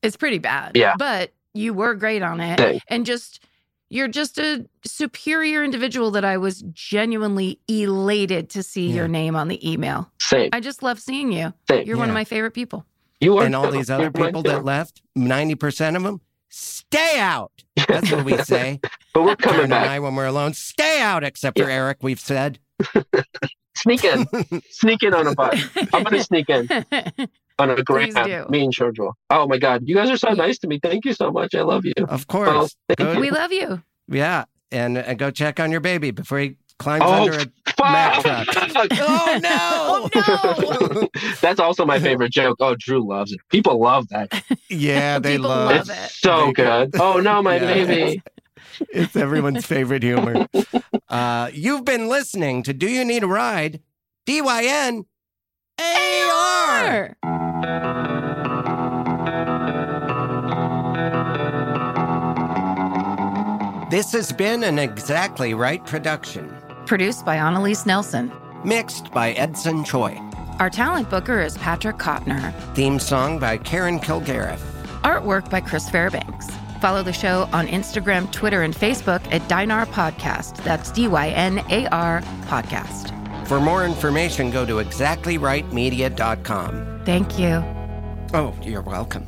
It's pretty bad. Yeah. But you were great on it. Thanks. And just you're just a superior individual that I was genuinely elated to see Yeah. your name on the email. Same. I just love seeing you. Same. You're one of my favorite people. You are. and all these other people that left, 90% of them, stay out. That's what we say. But we're coming and back. I, when we're alone, stay out, except for Eric, we've said. Sneak in. Sneak in on a bus. I'm gonna sneak in on a great Please. Me and George will. Oh my god, you guys are so nice to me. Thank you so much. I love you. Of course. thank Go- you. we love you. yeah. And uh, go check on your baby before he climbs Oh, under a Mack fuck! truck. Oh, no. Oh, no. That's also my favorite joke. Oh, Drew loves it. People love that. Yeah, they People love love it's it. so They- good. Oh no, my Yeah. baby. It's everyone's favorite humor. Uh, you've been listening to Do You Need a Ride? D Y N A R. This has been an Exactly Right production, Produced by Annalise Nelson. mixed by Edson Choi. Our talent booker is Patrick Kottner. Theme song by Karen Kilgariff. Artwork by Chris Fairbanks. Follow the show on Instagram, Twitter, and Facebook at Dynar Podcast. That's D Y N A R Podcast. For more information, go to exactlyrightmedia.com. Thank you. Oh, you're welcome.